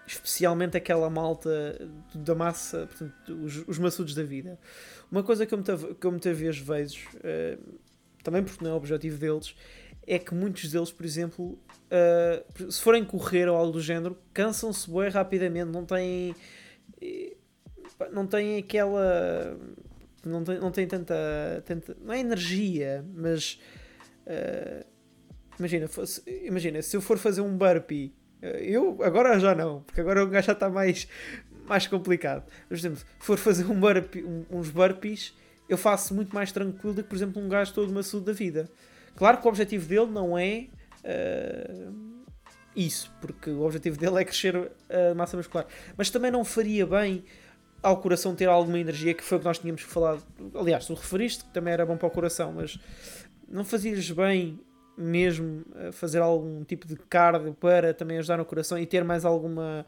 especialmente aquela malta da massa, portanto, os, os maçudos da vida. Uma coisa que eu muitas, que eu vejo, uh, também porque não é o objetivo deles, é que muitos deles, por exemplo, uh, se forem correr ou algo do género, cansam-se bem rapidamente, não têm. Eh, não têm aquela. Não tem, não tem tanta, tanta. Não é energia, mas. Uh, imagina, imagina, se eu for fazer um burpee eu agora já não, porque agora o gajo já está mais, mais complicado. Por exemplo, se for fazer um burpee, um, uns burpees, eu faço muito mais tranquilo do que, por exemplo, um gajo todo maçudo da vida. Claro que o objetivo dele não é uh, isso, porque o objetivo dele é crescer a massa muscular. Mas também não faria bem ao coração ter alguma energia, que foi o que nós tínhamos falado. Aliás, tu referiste que também era bom para o coração, mas não fazia-lhes bem mesmo fazer algum tipo de cardio para também ajudar no coração e ter mais alguma.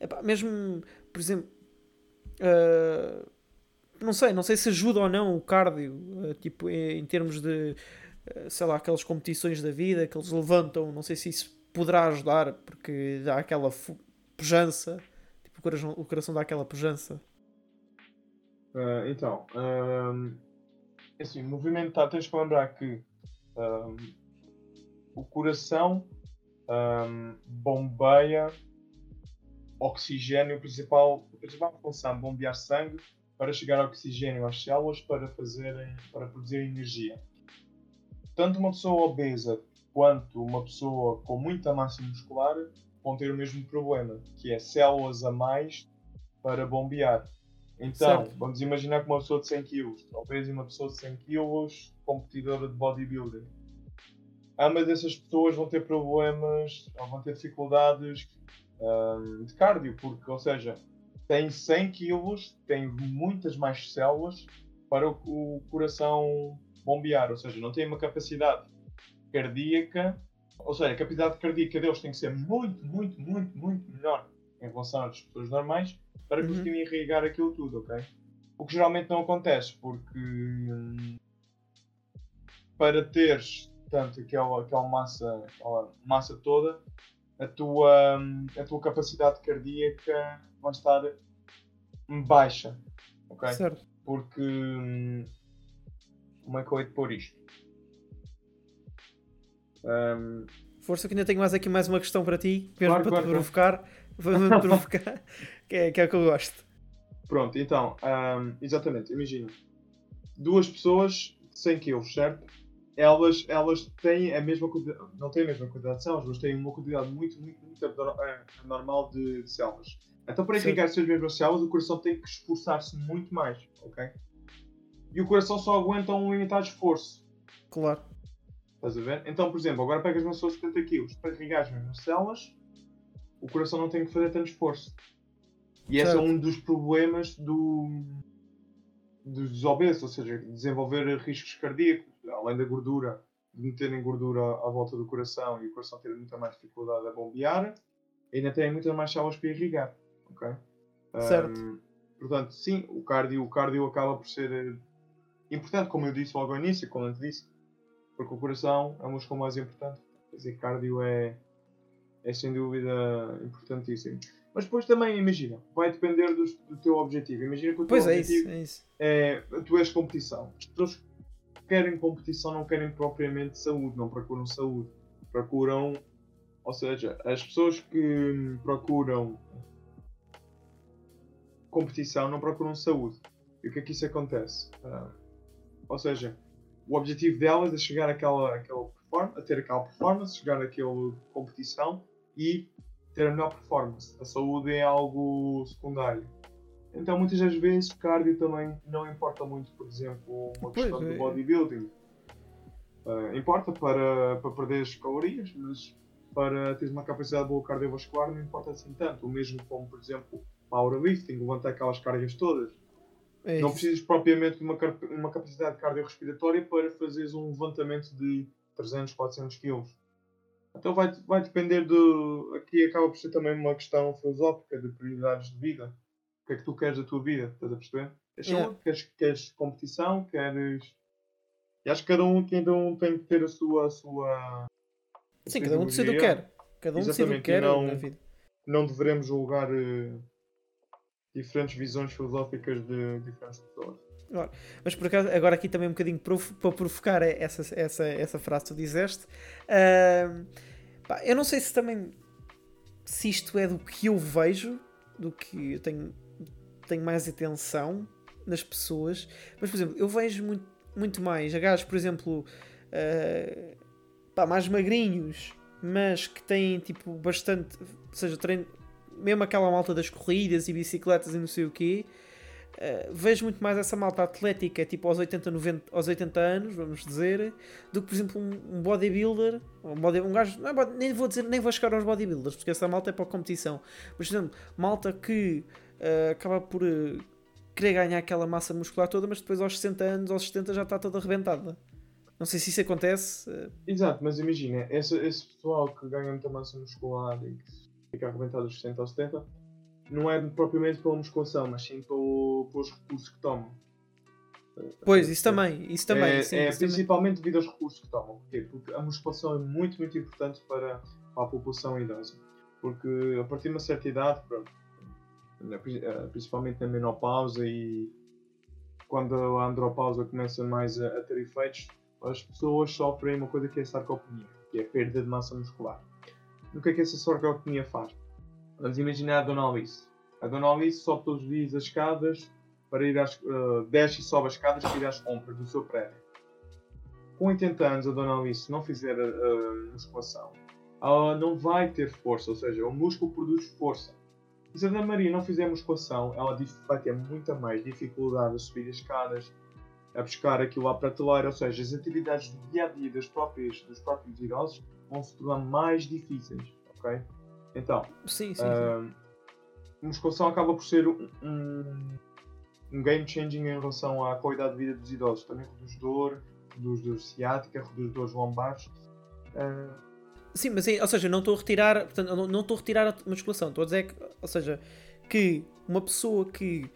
Epá, mesmo, por exemplo. Uh, não sei, não sei se ajuda ou não o cardio, uh, tipo, em, em, termos de, uh, sei lá, aquelas competições da vida que eles levantam, não sei se isso poderá ajudar, porque dá aquela pujança, tipo, o coração, o coração dá aquela pujança. então, um, assim, movimentar, tens que lembrar que um, o coração um, bombeia oxigênio, principal, a principal função bombear sangue para chegar oxigênio às células para, fazerem, para produzir energia. Tanto uma pessoa obesa quanto uma pessoa com muita massa muscular vão ter o mesmo problema, que é células a mais para bombear. Então, certo. vamos imaginar que uma pessoa de 100 kg, e uma pessoa de 100 kg, competidora de bodybuilding ambas dessas pessoas vão ter problemas ou vão ter dificuldades um, de cardio, porque, ou seja, têm 100 quilos, têm muitas mais células para o, o coração bombear, ou seja, não têm uma capacidade cardíaca, ou seja, a capacidade cardíaca deles tem que ser muito, muito, muito, muito melhor em relação às pessoas normais para uhum. conseguirem irrigar aquilo tudo, ok? O que geralmente não acontece, porque hum, para teres portanto, aquela, aquela, massa, aquela massa toda, a tua, a tua capacidade cardíaca vai estar baixa. Ok? Certo. Porque. Hum, como é que eu hei de pôr isto? Um, Força que ainda tenho mais aqui mais uma questão para ti, mesmo Claro, para claro, te provocar, para te provocar, que é, que é o que eu gosto. Pronto, então, ahm, exatamente, imagina. Duas pessoas de 100 kg, certo? Elas, elas têm a mesma quantidade, não têm a mesma quantidade de células, mas têm uma quantidade muito, muito, muito eh, normal de, células. Então, para Certo. irrigar essas mesmas células, o coração tem que esforçar-se muito mais, ok? E o coração só aguenta um limitado esforço. Claro. Estás a ver? Então, por exemplo, agora pegas uma pessoa de 70 kg para irrigar as mesmas células, o coração não tem que fazer tanto esforço. E esse é Certo. um dos problemas do, dos obesos, ou seja, desenvolver riscos cardíacos, além da gordura, de meterem gordura à volta do coração e o coração ter muita mais dificuldade a bombear, ainda tem muitas mais células para irrigar. ok? Certo. Ahm, portanto, sim, o cardio, o cardio acaba por ser eh, importante, como eu disse logo ao início, como eu te disse, porque o coração é o músculo mais importante. Quer dizer, cardio é, é sem dúvida importantíssimo. Mas depois também, imagina, vai depender dos- do, teu objetivo. Imagina que o teu Pois é objetivo isso, é isso. é, tu és competição. As pessoas querem competição não querem propriamente saúde, não procuram saúde. Procuram, ou seja, as pessoas que procuram competição não procuram saúde. E o que é que isso acontece? Ah, ou seja, o objetivo delas é chegar àquela, àquela a ter aquela performance, chegar àquela competição e ter a melhor performance. A saúde é algo secundário. Então, muitas das vezes, cardio também não importa muito, por exemplo, uma Pois, questão é. do bodybuilding. Ah, importa para, para perder as calorias, mas para teres uma capacidade boa cardiovascular não importa assim tanto. O mesmo como, por exemplo, powerlifting, levantar aquelas cargas todas. É Não precisas propriamente de uma, uma capacidade cardiorrespiratória para fazeres um levantamento de 300, 400 kg. Então vai, vai depender do. Aqui acaba por ser também uma questão filosófica de prioridades de vida. O que é que tu queres da tua vida? Estás a perceber? Queres Yeah. saúde? Queres, queres competição? Queres. E acho que cada um, cada um tem que ter a sua. A sua Sim, cada um decide o que quer. Cada um decide o que quer não- na vida. Não devemos julgar eh, diferentes visões filosóficas de diferentes pessoas. Mas por acaso, agora aqui também um bocadinho para provocar essa, essa, essa frase que tu disseste. ahm, pá, eu não sei se também se isto é do que eu vejo, do que eu tenho, tenho mais atenção nas pessoas, mas por exemplo, eu vejo muito, muito mais gajos, por exemplo, ah, pá, mais magrinhos, mas que têm tipo bastante, ou seja, treino, mesmo aquela malta das corridas e bicicletas e não sei o quê. Uh, vejo muito mais essa malta atlética, tipo aos 80, 90, aos 80 anos, vamos dizer, do que, por exemplo, um, um bodybuilder, um, body, um gajo, é body- nem vou dizer, nem vou chegar aos bodybuilders, porque essa malta é para a competição. Mas, por exemplo, malta que uh, acaba por uh, querer ganhar aquela massa muscular toda, mas depois aos 60 anos, aos 70 já está toda arrebentada. Não sei se isso acontece. uh, Exato, mas imagina, esse, esse pessoal que ganha muita massa muscular e que fica arrebentado dos 60 aos 70, não é propriamente pela musculação, mas sim pelo, pelos recursos que tomam. pois, isso também, isso também. é, sim, é isso também. principalmente devido aos recursos que tomam. Porquê? Porque a musculação é muito, muito importante para, para a população idosa. Porque a partir de uma certa idade, pronto, principalmente na menopausa e quando a andropausa começa mais a, a ter efeitos, as pessoas sofrem uma coisa que é a sarcopenia, que é a perda de massa muscular. E o que é que essa sarcopenia faz? Vamos imaginar a Dona Alice. A Dona Alice sobe todos os dias as escadas para ir às, eh, desce e sobe as escadas para ir às compras do seu prédio. Com 80 anos, a Dona Alice não fizer a, a musculação, ela não vai ter força, ou seja, o músculo produz força. Se a Dona Maria não fizer musculação, ela vai ter muita mais dificuldade a subir as escadas, a buscar aquilo à prateleira, ou seja, as atividades do dia a dia das próprias, dos próprios idosos vão se tornar mais difíceis, ok? Então, Sim, sim. sim. Ahm, a musculação acaba por ser um, um, um game changing em relação à qualidade de vida dos idosos. Também reduz dor, reduz dor ciática, reduz dores lombares. Ah, Sim, mas ou seja, não estou a retirar, portanto, não- estou a retirar a musculação, estou a dizer que, ou seja, que uma pessoa que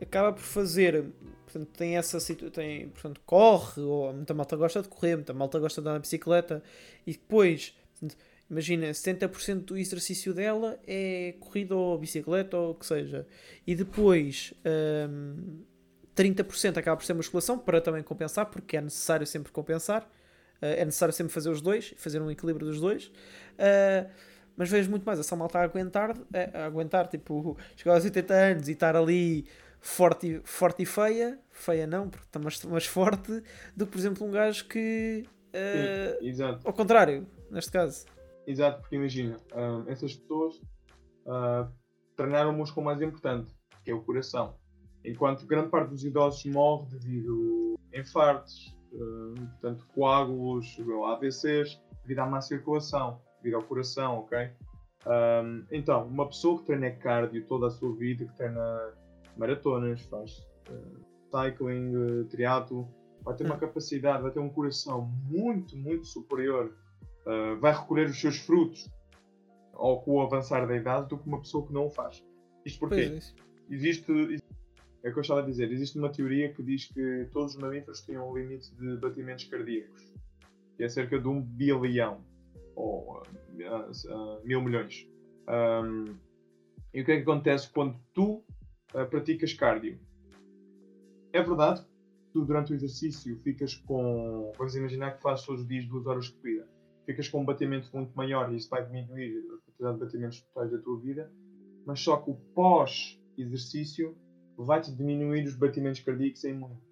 acaba por fazer. Portanto, tem essa tem Portanto, corre, ou muita malta gosta de correr, muita malta gosta de andar na bicicleta, e depois, portanto, imagina, 70% do exercício dela é corrida ou bicicleta ou o que seja, e depois. Um, 30% acaba por ser musculação para também compensar, porque é necessário sempre compensar, é necessário sempre fazer os dois, fazer um equilíbrio dos dois. Uh, mas vejo muito mais essa malta a aguentar, a aguentar, tipo, chegar aos 80 anos e estar ali forte, forte e feia, feia não, porque está mais, mais forte, do que, por exemplo, um gajo que. Uh, exato. Ao contrário, neste caso. Exato, porque imagina, essas pessoas uh, treinaram o músculo mais importante, que é o coração. Enquanto grande parte dos idosos morre devido a infartos, portanto, coágulos, AVCs, devido à má circulação, devido ao coração, ok? Um, então, uma pessoa que treina cardio toda a sua vida, que treina maratonas, faz uh, cycling, uh, triatlo, vai ter uma hum. capacidade, vai ter um coração muito, muito superior, uh, vai recolher os seus frutos ao com o avançar da idade do que uma pessoa que não o faz. Isto porque é. existe, é o que eu estava a dizer. Existe uma teoria que diz que todos os mamíferos têm um limite de batimentos cardíacos, que é cerca de um bilhão, ou uh, uh, mil milhões. Um, e o que é que acontece quando tu uh, praticas cardio? É verdade, tu durante o exercício ficas com. Vamos imaginar que fazes todos os dias duas horas de corrida. Ficas com um batimento muito maior e isso vai diminuir a quantidade de batimentos totais da tua vida, mas só que o pós-exercício vai-te diminuir os batimentos cardíacos em muito.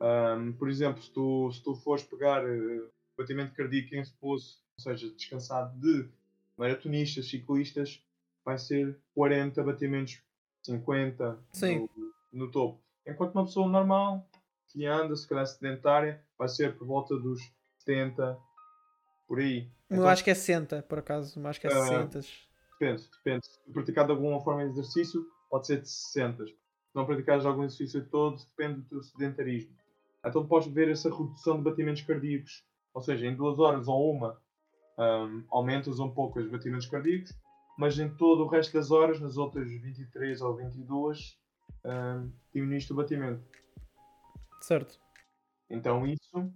Um, por exemplo, se tu, se tu fores pegar uh, batimento cardíaco em repouso, ou seja, descansado de maratonistas, ciclistas, vai ser 40 batimentos, 50 no, no, topo. Enquanto uma pessoa normal, que anda, se calhar sedentária, vai ser por volta dos 70, por aí. Eu então, acho que é 60, por acaso, eu acho que é uh, 60. Depende, depende. Se praticar de alguma forma de exercício, pode ser de 60 não praticares algum exercício todo, depende do teu sedentarismo. Então podes ver essa redução de batimentos cardíacos. Ou seja, em duas horas ou uma, um, aumentas um pouco os batimentos cardíacos, mas em todo o resto das horas, nas outras 23 ou 22, um, diminuíste o batimento. Certo. Então isso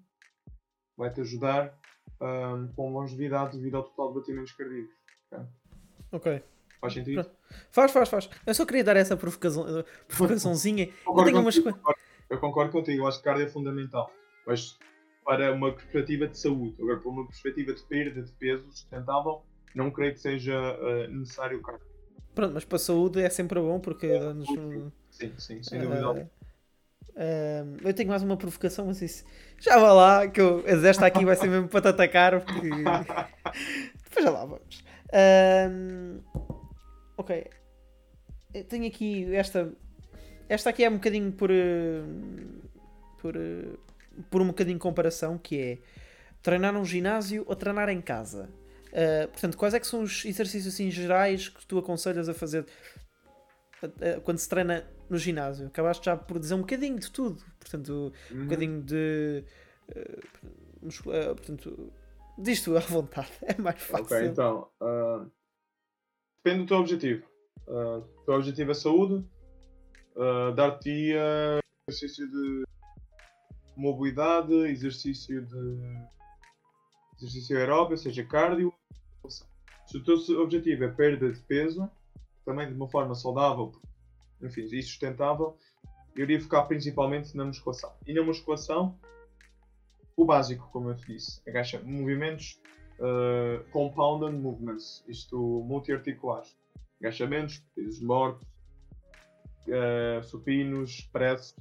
vai-te ajudar um, com longevidade devido ao total de batimentos cardíacos. Ok. Faz sentido? Faz, faz, faz. Eu só queria dar essa provocação, provocaçãozinha. eu, tenho umas... contigo, eu concordo contigo, eu acho que cardio é fundamental. Mas para uma perspectiva de saúde, agora para uma perspectiva de perda de peso sustentável, não creio que seja uh, necessário o cardio. Pronto, mas para a saúde é sempre bom porque é, dá-nos. Sim, sim, sem dúvida. Uh, uh, eu tenho mais uma provocação, mas isso. Já vá lá, que eu, esta aqui vai ser mesmo para te atacar, porque. Depois já lá vamos. Uh, Ok. Eu tenho aqui esta. Esta aqui é um bocadinho por. Eh, por. Eh, por um bocadinho de comparação, que é treinar num ginásio ou treinar em casa. Uh, portanto, quais é que são os exercícios assim, gerais que tu aconselhas a fazer quando se treina no ginásio? Acabaste já por dizer um bocadinho de tudo. Portanto, um uhum. bocadinho de. Uh, uh, portanto, diz-te à vontade, é mais fácil. Ok, então. Depende do teu objetivo. Uh, o teu objetivo é saúde, uh, dar-te exercício de mobilidade, exercício de exercício aeróbio, ou seja, cardio. Se o teu objetivo é perda de peso, também de uma forma saudável, enfim, e sustentável, eu iria focar principalmente na musculação. E na musculação, o básico, como eu te disse, agacha movimentos uh, compounded movements, isto multiarticulares. Agachamentos, pesos mortos, uh, supinos, press.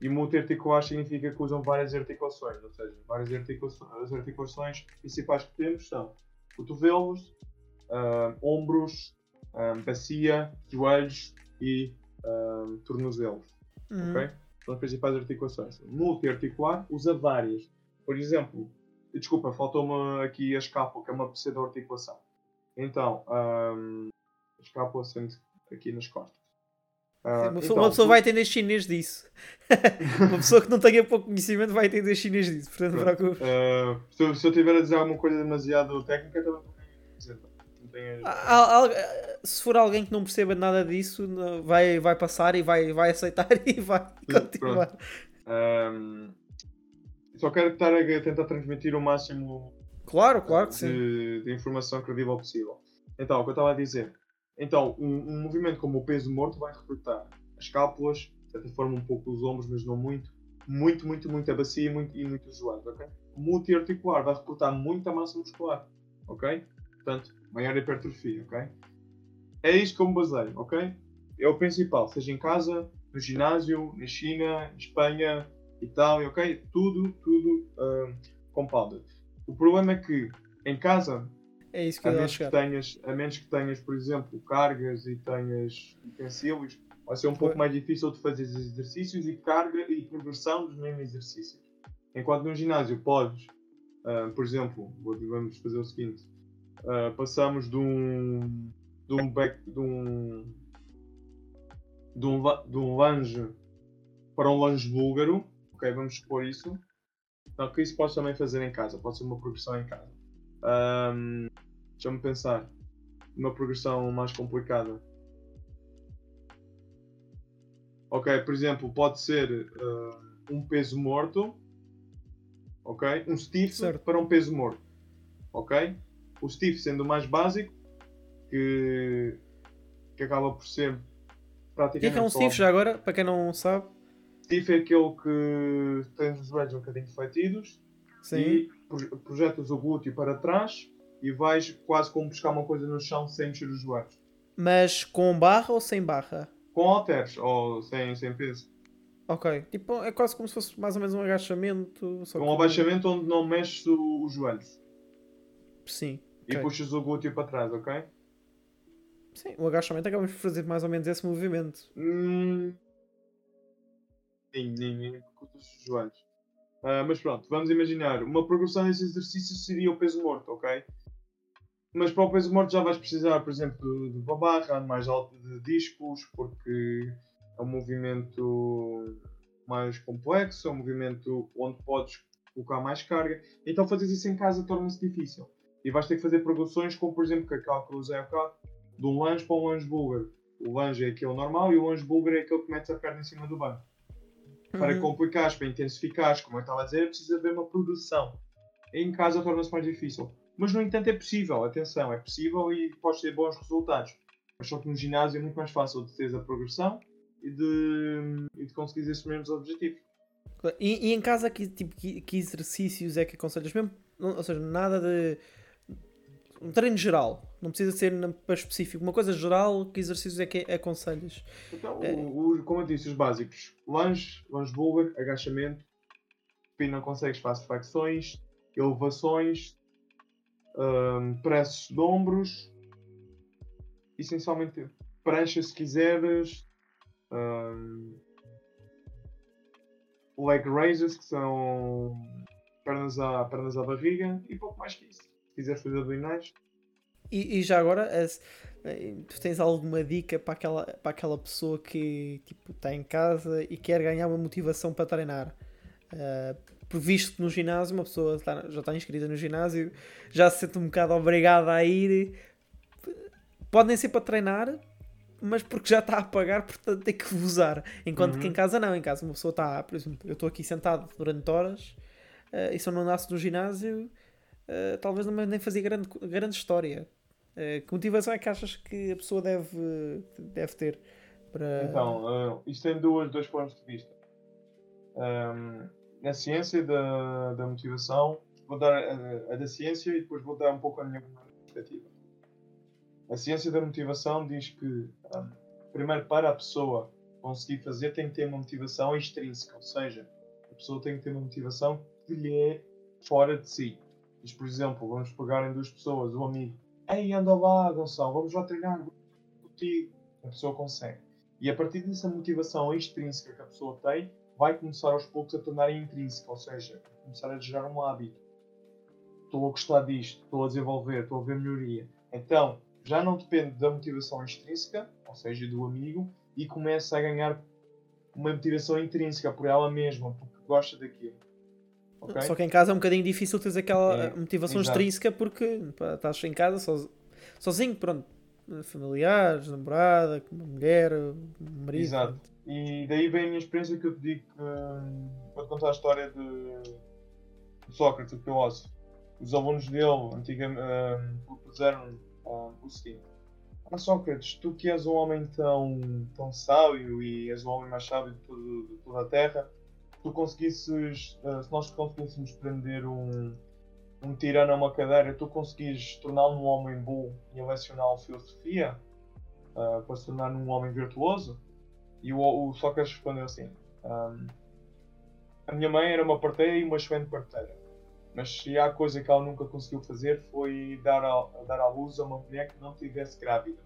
E multiarticulares significa que usam várias articulações, ou seja, várias articulações. As articulações principais que temos são cotovelos, uh, ombros, um, bacia, joelhos e um, tornozelos. Uhum. Okay? São as principais articulações. Multiarticular usa várias. Por exemplo, Desculpa, faltou-me aqui a escápula, que é uma pseudo-articulação. Então, um, a escápula sendo aqui nas costas. Uh, uma, pessoa, então, uma pessoa tu... vai entender chinês disso. uma pessoa que não tenha pouco conhecimento vai entender chinês disso. Portanto, uh, se, se, eu tiver a dizer alguma coisa demasiado técnica, também vou dizer. não tenhas. Se for alguém que não perceba nada disso, vai, vai passar e vai, vai aceitar e vai continuar. Um, só quero estar a tentar transmitir o máximo claro, claro que de, de informação credível possível. Então, o que eu estava a dizer. Então, um, um movimento como o peso morto vai recrutar as cápulas, de certa forma um pouco os ombros, mas não muito, muito, muito, muito a bacia e muito, e muito os joelhos, ok? Multiarticular vai recrutar muita massa muscular, ok? Portanto, maior hipertrofia, ok? É isto que eu me baseio, ok? É o principal, seja em casa, no ginásio, na China, em Espanha, Itália, ok? Tudo, tudo uh, compounded. O problema é que em casa é isso que a, menos que tenhas, a menos que tenhas, por exemplo, cargas e tenhas utensílios, vai ser um pouco mais difícil de fazer exercícios e carga e progressão dos mesmos exercícios. Enquanto no ginásio podes, uh, por exemplo, vamos fazer o seguinte: uh, passamos de um, de um back, de um, de um, de um lunge para um lunge búlgaro, ok? Vamos expor isso. Então, que isso podes também fazer em casa, pode ser uma progressão em casa. Um, Deixa-me pensar. Uma progressão mais complicada. Ok, por exemplo, pode ser uh, um peso morto. Ok? Um stiff certo. para um peso morto. Ok? O stiff sendo o mais básico, que, que acaba por ser praticamente. O que é, que é um stiff já agora? Para quem não sabe. Stiff é aquele que tem os joelhos um bocadinho fletidos Sim. e projetas o glúteo para trás e vais quase como buscar uma coisa no chão sem mexer os joelhos. Mas com barra ou sem barra? Com halteres ou sem, sem peso. Ok, tipo, é quase como se fosse mais ou menos um agachamento. Só um abaixamento onde não mexes os joelhos. Sim. E okay. puxas o glúteo para trás, ok? Sim, o agachamento acabamos por fazer mais ou menos esse movimento. Hum... Sim, nem, nem os joelhos. Uh, mas pronto, vamos imaginar. Uma progressão desse exercício seria o peso morto, ok? Mas para o peso morto já vais precisar, por exemplo, de uma barra mais alta de discos, porque é um movimento mais complexo, é um movimento onde podes colocar mais carga. Então fazer isso em casa torna-se difícil. E vais ter que fazer progressões como, por exemplo, que aquela que eu usei cá, de um lanche para um lanche búlgaro. O lanche é aquele normal e o lanche búlgaro é aquele que metes a perna em cima do banco. Uhum. Para complicares, para intensificares, como eu estava a dizer, precisa haver uma progressão. Em casa torna-se mais difícil. Mas, no entanto, é possível, atenção, é possível e pode ter bons resultados. Mas só que no ginásio é muito mais fácil de ter a progressão e de, e de conseguir esses mesmos objetivos. E, e, em casa, que, tipo, que, que, exercícios é que aconselhas? Mesmo, ou seja, nada de. Um treino geral, não precisa ser para específico. Uma coisa geral, que exercícios é que aconselhas? Então, é... o, o, como eu disse, os básicos: lunge, lunge bulbar, agachamento, se não consegues, faço flexões, elevações, um, presses de ombros, essencialmente prancha se quiseres, um, leg raises, que são pernas à, pernas à barriga, e pouco mais que isso. Se quiseres fazer abdominais. E, e já agora, tu tens alguma dica para aquela, para aquela pessoa que tipo, está em casa e quer ganhar uma motivação para treinar? Uh, por visto que no ginásio, uma pessoa está, já está inscrita no ginásio, já se sente um bocado obrigada a ir. Pode nem ser para treinar, mas porque já está a pagar, portanto tem que usar. Enquanto uhum. que em casa não, em casa uma pessoa está, por exemplo, eu estou aqui sentado durante horas uh, e se eu não nasce no ginásio, uh, talvez não nem fazia grande, grande história. Uh, que motivação é que achas que a pessoa deve, deve ter? Para... Então, isto tem duas, dois pontos de vista. Um, na ciência da, da motivação, vou dar a, a, da ciência e depois vou dar um pouco a minha perspectiva. A ciência da motivação diz que, um, primeiro, para a pessoa conseguir fazer, tem que ter uma motivação extrínseca, ou seja, a pessoa tem que ter uma motivação que lhe é fora de si. Diz, por exemplo, vamos pegar em duas pessoas, um amigo, ei, anda lá, Gonçalo, vamos lá treinar contigo. A pessoa consegue. E a partir dessa motivação extrínseca que a pessoa tem, vai começar aos poucos a tornar intrínseca, ou seja, começar a gerar um hábito. Estou a gostar disto, estou a desenvolver, estou a ver melhoria. Então, já não depende da motivação extrínseca, ou seja, do amigo, e começa a ganhar uma motivação intrínseca por ela mesma, porque gosta daquilo. Okay? Só que em casa é um bocadinho difícil teres aquela é, motivação exato. extrínseca porque pá, estás em casa, só, sozinho, pronto, familiares, namorada, mulher, marido. Exato. E daí vem a minha experiência que eu te digo hum, para contar a história de, de Sócrates, o filósofo. Os alunos dele antigamente hum, propuseram hum, o seguinte: Ah, Sócrates, tu que és um homem tão, tão sábio e és o homem mais sábio de, todo, de toda a Terra, tu conseguisses, uh, se nós conseguíssemos prender um, um tirano a uma cadeira, tu conseguires torná-lo um homem bom e lecioná-lo filosofia uh, para se tornar um homem virtuoso? E o, o Sócrates respondeu assim: um, A minha mãe era uma parteira e uma excelente parteira. Mas se há coisa que ela nunca conseguiu fazer foi dar a, dar à luz a uma mulher que não estivesse grávida.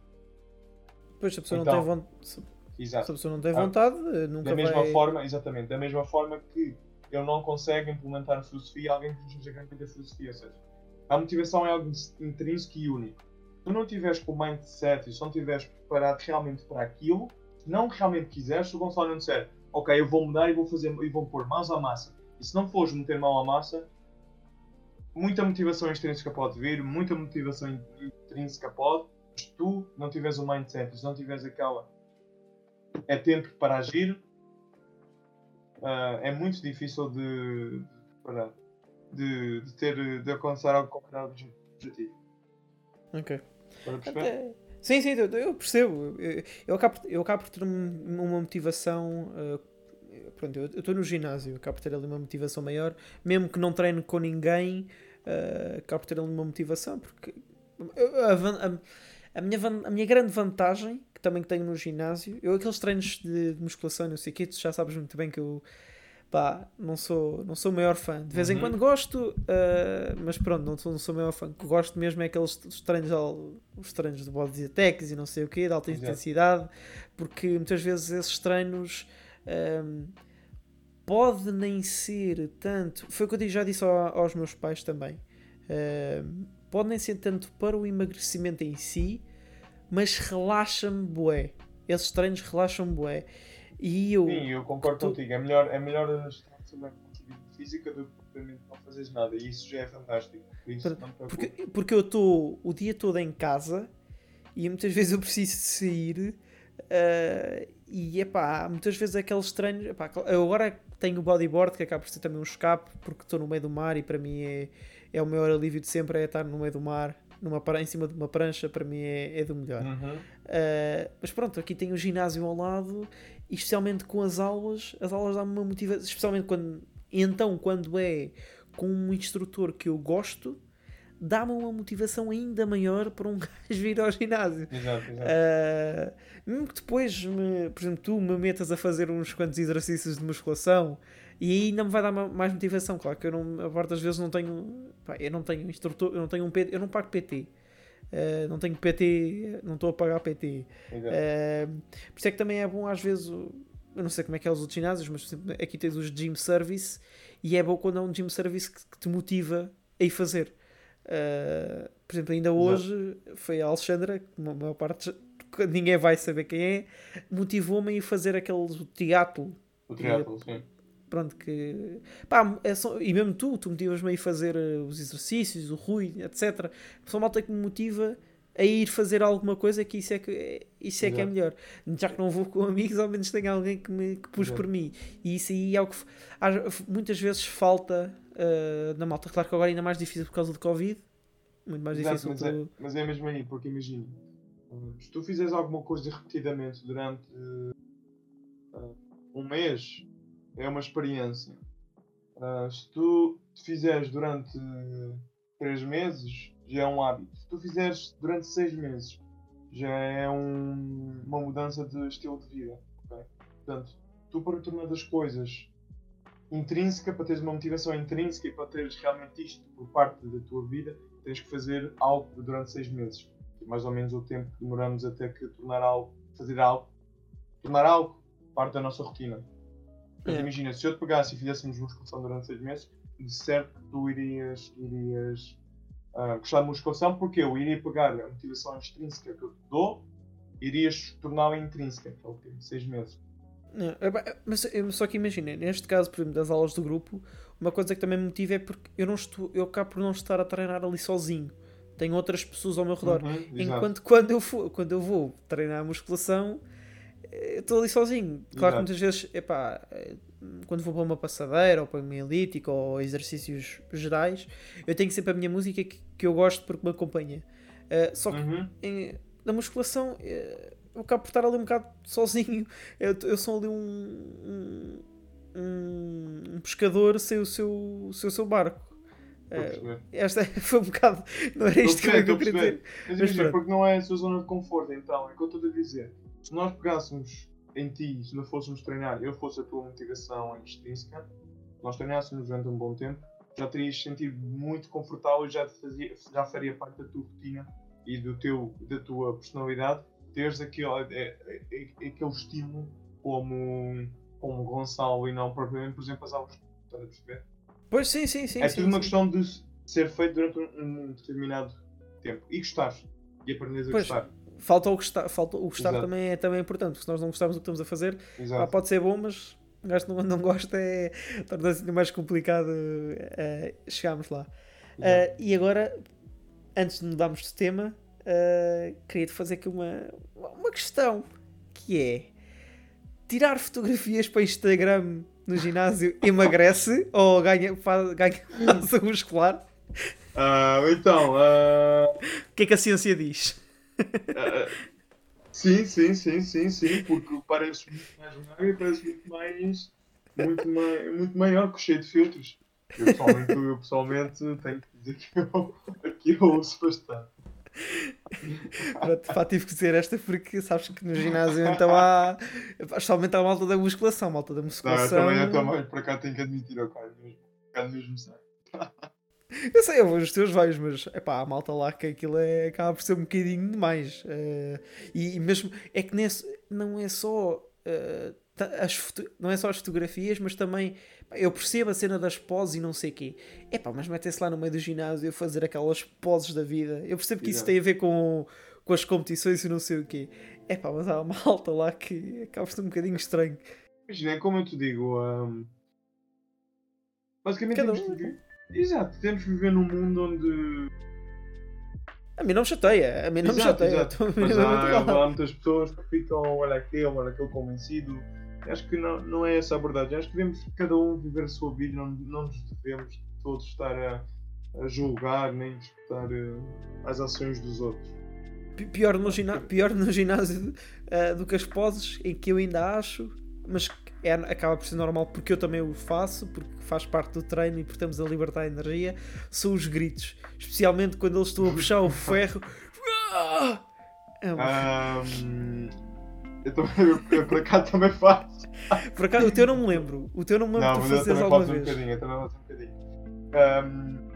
Pois, a pessoa então, não tem vontade. Exato. se a pessoa não tem vontade, ah, nunca Da mesma vai... forma, exatamente, da mesma forma que ele não consegue implementar a filosofia, alguém que nos ajude a filosofia. Ou seja, a motivação é algo intrínseco e único. Se tu não tiveres com o mindset e se não estiveres preparado realmente para aquilo, se não realmente quiseres, se o Gonçalo não disser, ok, eu vou mudar e vou fazer e vou pôr mãos à massa, e se não fores meter mão à massa, muita motivação extrínseca pode vir, muita motivação intrínseca pode, mas tu não tiveres o mindset, se não tiveres aquela é tempo para agir, uh, é muito difícil de, de, de, ter, de alcançar algo com o objetivo. Ok. Sim, sim, eu percebo. Eu, acabo, eu acabo por ter uma motivação. Uh, pronto, eu estou no ginásio, acabo por ter ali uma motivação maior, mesmo que não treino com ninguém, uh, acabo por ter ali uma motivação, porque a, a, a, minha, a minha grande vantagem que também tenho no ginásio. Eu, aqueles treinos de, de musculação, não sei o que, tu já sabes muito bem que eu pá, não sou, não sou o maior fã. De vez uhum. em quando gosto, uh, mas pronto, não sou, não sou o maior fã. O que gosto mesmo é aqueles os treinos, os treinos de body attacks e não sei o que, de alta Exato. intensidade, porque muitas vezes esses treinos. Um, ah, pode nem ser tanto. Foi o que eu já disse aos meus pais também. Uh, pode nem ser tanto para o emagrecimento em si, mas relaxa-me bué. Esses treinos relaxam-me bué. E eu, Sim, eu concordo tu... contigo. É melhor, é melhor estar sobre a física do que não fazeres nada. E isso já é fantástico. Isso porque, porque eu estou o dia todo em casa e muitas vezes eu preciso de sair. Uh, e é pá, muitas vezes aqueles treinos. Epá, eu agora tenho o bodyboard que acaba por ser também um escape porque estou no meio do mar e para mim é, é o maior alívio de sempre é estar no meio do mar numa, em cima de uma prancha, para mim é, é do melhor. Uhum. Uh, mas pronto, aqui tem o ginásio ao lado, e especialmente com as aulas, as aulas dão-me uma motivação, especialmente quando, então, quando é com um instrutor que eu gosto, dá-me uma motivação ainda maior para um gajo vir ao ginásio. Exato, exato. Uh, mesmo que depois, me, por exemplo, tu me metas a fazer uns quantos exercícios de musculação e aí ainda me vai dar mais motivação. Claro que eu não, a parte das vezes não tenho. Pá, eu não tenho instrutor, eu não tenho um PT, eu não pago PT. Uh, eh, não tenho PT, não estou a pagar PT. Uh, por isso é que também é bom às vezes. Eu não sei como é que é os outros ginásios, mas exemplo, aqui tens os gym service e é bom quando é um gym service que, que te motiva a ir fazer. Uh, por exemplo, ainda hoje Exato. foi a Alexandra, que a maior parte ninguém vai saber quem é, motivou-me a ir fazer aquele teatro. O teatro, sim pronto, que pá, é só, e mesmo tu, tu motivas-me a ir fazer uh, os exercícios, o Rui, etc. Só malta que me motiva a ir fazer alguma coisa que isso é que, isso é, que é melhor. Já que não vou com amigos, ao menos tenho alguém que me que pus por mim. E isso aí é o que muitas vezes falta uh, na malta. Claro que agora é ainda mais difícil por causa do Covid. Muito mais Exato, difícil. Mas, é, mas é mesmo aí, porque imagina, se tu fizeres alguma coisa repetidamente durante uh, um mês, é uma experiência. Uh, se tu fizeres durante 3 meses, já é um hábito. Se tu fizeres durante 6 meses, já é um, uma mudança de estilo de vida. Okay? Portanto, tu para tornar as coisas intrínseca, para teres uma motivação intrínseca e para teres realmente isto por parte da tua vida, tens que fazer algo durante 6 meses. Que é mais ou menos o tempo que demoramos até que tornar algo, fazer algo, tornar algo parte da nossa rotina. Mas é. imagina, se eu te pegasse e fizéssemos musculação durante seis meses, de certo que tu irias, irias uh, gostar de musculação, porque eu iria pegar a motivação extrínseca que eu te dou, irias torná-la intrínseca, que é o quê? Seis meses. É, é mas só que imagina, neste caso, por exemplo, das aulas do grupo, uma coisa que também me motiva é porque eu, não estou, eu acabo por não estar a treinar ali sozinho. tenho outras pessoas ao meu redor. Uhum, exato. Enquanto quando eu, for, quando eu vou treinar musculação, eh, eu estou ali sozinho. Claro que muitas vezes, epá, eh, quando vou para uma passadeira ou para uma elíptica ou exercícios gerais, eu tenho sempre a minha música que, que eu gosto porque me acompanha. Eh, só que Uhum. em- na musculação eh, eu acabo por estar ali um bocado sozinho. Eu, eu sou ali um, um, um- pescador sem o seu, sem o seu barco. Perceber. esta foi um bocado. Não era isto que eu queria dizer. Mas Mas porque não é a sua zona de conforto, então, é o que eu estou a dizer. Se nós pegássemos em ti, se não fôssemos treinar, eu fosse a tua motivação extrínseca, nós treinássemos durante um bom tempo, já terias sentido muito confortável e já, fazia, já faria parte da tua rotina e do teu, da tua personalidade, teres aquele, é, é- é- aquele estímulo como, como Gonçalo e não propriamente, por exemplo, as aulas. Estás a perceber? Pois sim, sim, sim. é sim, tudo uma sim. questão de ser feito durante um, um determinado tempo e gostares e aprenderes a Pois. gostar. Falta o gostar, falta o gostar Exato. também, é, também é importante, porque se nós não gostarmos do que estamos a fazer, pá, pode ser bom, mas gajo não, não gosta, é, torna-se mais complicado eh, chegarmos lá. Eh, e agora, antes de mudarmos de tema, eh, queria-te fazer aqui uma, uma questão que é tirar fotografias para Instagram no ginásio emagrece ou ganha, faz, ganha massa muscular? Ah, então, ah, O que é que a ciência diz? Sim, sim, sim, sim, sim, porque parece muito mais magro e parece muito mais, muito, mai, muito maior cheio de filtros. Eu pessoalmente, eu pessoalmente tenho que dizer que eu, que eu ouço bastante. Pronto, pá, tive que dizer esta porque sabes que no ginásio então há. Especialmente há a malta da musculação, malta da Não, eu musculação. também, eu também, por cá tenho que admitir, eu caio mesmo, mesmo sério. Eu sei, eu vou os teus vários, mas epá, a malta lá que aquilo é, acaba por ser um bocadinho demais. Eh, e, e mesmo é que nesse, não é só ta- as não é só as fotografias, mas também pá, eu percebo a cena das poses e não sei o quê. Epá, mas metem-se lá no meio do ginásio a fazer aquelas poses da vida. Eu percebo que isso tem a ver com, com as competições e não sei o quê. Epá, mas há uma malta lá que acaba por ser um bocadinho estranho. Imagina, é como eu te digo, ahm, basicamente Cada um. Exato, temos que viver num mundo onde. A mim não me chateia, a mim não Exato, me chateia. exato. Mas há, há muitas pessoas que ficam, olha aquele, olha aquele convencido. Acho que não, não é essa a verdade. Acho que devemos cada um viver a sua vida, não, não nos devemos todos estar a, a julgar nem disputar eh, as ações dos outros. Pi- Pior no, pior no ginásio ah, do que as poses, em que eu ainda acho, mas que é, acaba por ser normal porque eu também o faço, porque faz parte do treino e porque estamos a libertar energia, são os gritos. Especialmente quando eles estão a puxar o ferro. Ah! É uma- Ahm, eu, também, eu, por acaso também faço. Por acaso, o teu não me lembro. O teu não me lembro Não, de fazeres alguma faço um vez. bocadinho, eu também faço um bocadinho. Ahm,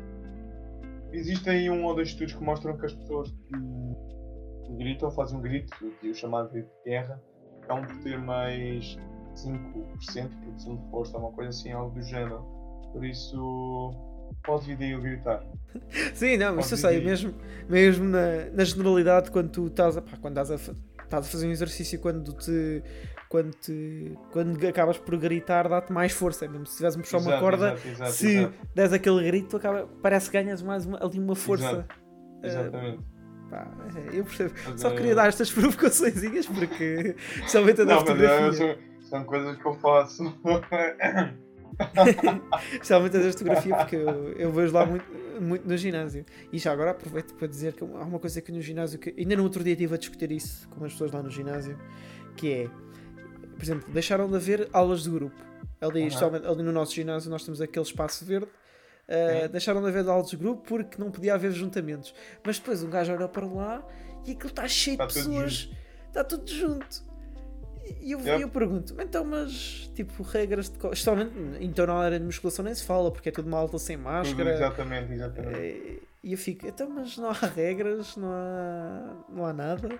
existem um ou dois estudos que mostram que as pessoas que gritam, fazem um grito, o chamado grito de guerra, acabam por ter mais 5% de produção de força, uma coisa assim, algo do género. Por isso, pode vir daí o gritar. Sim, não, isso eu Pode sei, mesmo, mesmo na, na generalidade, quando tu estás a, pá, quando estás a, estás a fazer um exercício, quando te, quando te, quando acabas por gritar, dá-te mais força, mesmo se tiveres a puxar uma corda, exato, exato, se exato. des aquele grito, acaba, parece que ganhas mais uma, ali uma força. Eh, Exatamente. pá, é, eu percebo. Mas Só é- queria dar estas provocaçõezinhas porque somente a da Não, mas é, fotografia. São, coisas que eu faço. Especialmente a da fotografia, porque eu, eu vejo lá muito, muito no ginásio. E já agora aproveito para dizer que há uma coisa que no ginásio, que ainda no outro dia estive a discutir isso com as pessoas lá no ginásio, que é, por exemplo, deixaram de haver aulas de grupo. Ali, especialmente ali no nosso ginásio, nós temos aquele espaço verde. uh, deixaram de haver aulas de grupo porque não podia haver juntamentos. Mas depois um gajo olha para lá e aquilo está cheio Está de pessoas, está tudo junto. E eu, Yep. eu pergunto, então, mas tipo, regras de. Especialmente então na área de musculação nem se fala, porque é tudo uma alta sem Tudo, máscara. exatamente, exatamente. Eh, E eu fico, então, mas não há regras, não há, não há nada.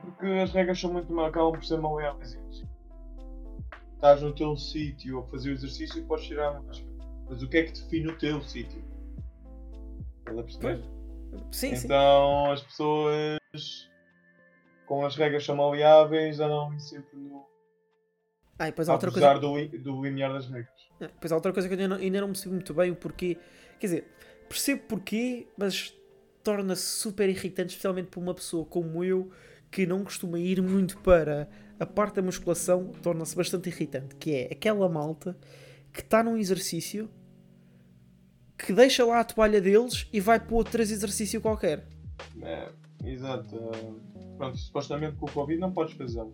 Porque as regras são muito mal, acabam por ser maleáveis. Estás no teu sítio a fazer o exercício e podes tirar a máscara. Mas o que é que define o teu sítio? Estás a perceber? Sim, sim. então as pessoas com as regras são maleáveis andam sempre no. Ah, e depois há outra apesar coisa. do, do limiar das regras. Ah, Depois há outra coisa que eu ainda não, ainda não percebo muito bem o porquê. Quer dizer, percebo porquê, mas torna-se super irritante, especialmente para uma pessoa como eu, que não costuma ir muito para a parte da musculação, torna-se bastante irritante, que é aquela malta que está num exercício que deixa lá a toalha deles e vai para outro exercício qualquer. É, exato. Pronto, supostamente com o Covid não podes fazê-lo.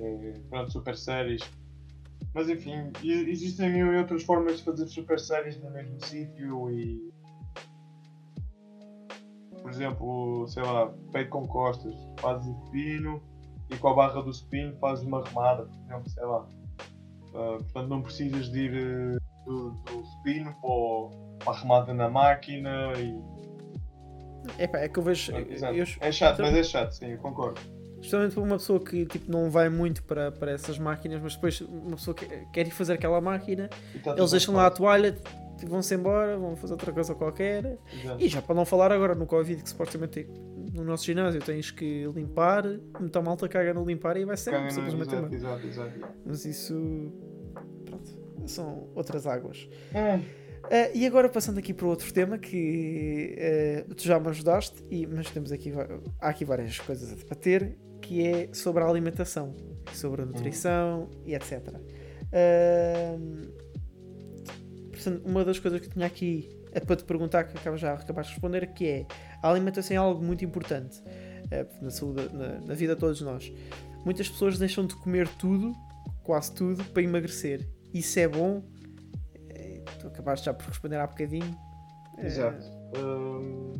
É, pronto, super séries. Mas enfim, existem outras formas de fazer super séries no mesmo sítio e. Por exemplo, sei lá, peito com costas, fazes o supino e com a barra do supino fazes uma remada, por exemplo, sei lá. Uh, portanto, não precisas de ir uh, do, do supino para, a remada na máquina e. é que eu vejo. Eu, é chato, então... mas é chato, sim, eu concordo. Especialmente para uma pessoa que tipo, não vai muito para, para essas máquinas, mas depois uma pessoa que quer ir fazer aquela máquina, tá eles deixam lá a toalha, tipo, vão-se embora, vão fazer outra coisa qualquer. Exato. E já para não falar agora no Covid, que supostamente no nosso ginásio tens que limpar, muita malta caga no limpar e vai sempre, caga simplesmente. Exato, exato, exato. Mas isso. Pronto, são outras águas. É. Uh, e agora passando aqui para outro tema que uh, tu já me ajudaste, e, mas temos aqui, há aqui várias coisas a debater, que é sobre a alimentação, sobre a nutrição uhum. e etc. Uh, portanto, uma das coisas que tinha aqui para te perguntar, que acabas já acabaste de responder, que é a alimentação é algo muito importante na saúde, na, na vida de todos nós. Muitas pessoas deixam de comer tudo, quase tudo, para emagrecer. Isso é bom? Tu acabaste já por responder há bocadinho. Exato. Hum,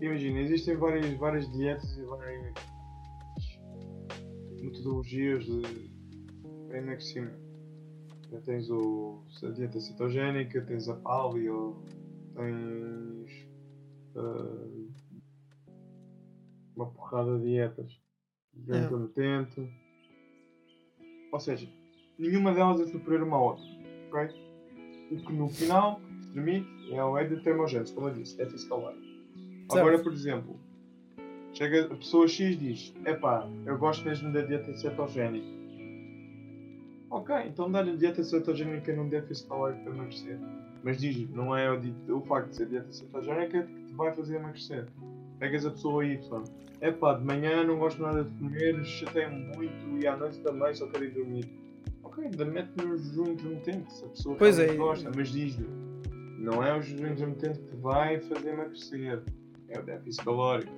imagina, existem várias, várias dietas e várias metodologias de emagrecimento. Tens o, a dieta cetogénica, tens a paleo, tens uh, uma porrada de dietas intermitente. É. Ou seja, nenhuma delas é superior a uma outra. Okay? O que no final permite é o é de termogênese, como eu disse, déficit calórico. Agora, por exemplo, chega a pessoa X diz: Epá, eu gosto mesmo da dieta cetogénica. Ok, então dá-lhe a dieta cetogénica num déficit calórico para emagrecer. Mas diz não é o, o facto de ser dieta cetogénica que te vai fazer emagrecer. Pegas a pessoa Y. Epá, de manhã não gosto nada de comer, chateia-me muito e à noite também só quero ir dormir ok, ainda mete no jejum intermitente, se a pessoa pois é. gosta, mas diz-lhe, não é o jejum intermitente que vai fazer emagrecer, é o déficit calórico.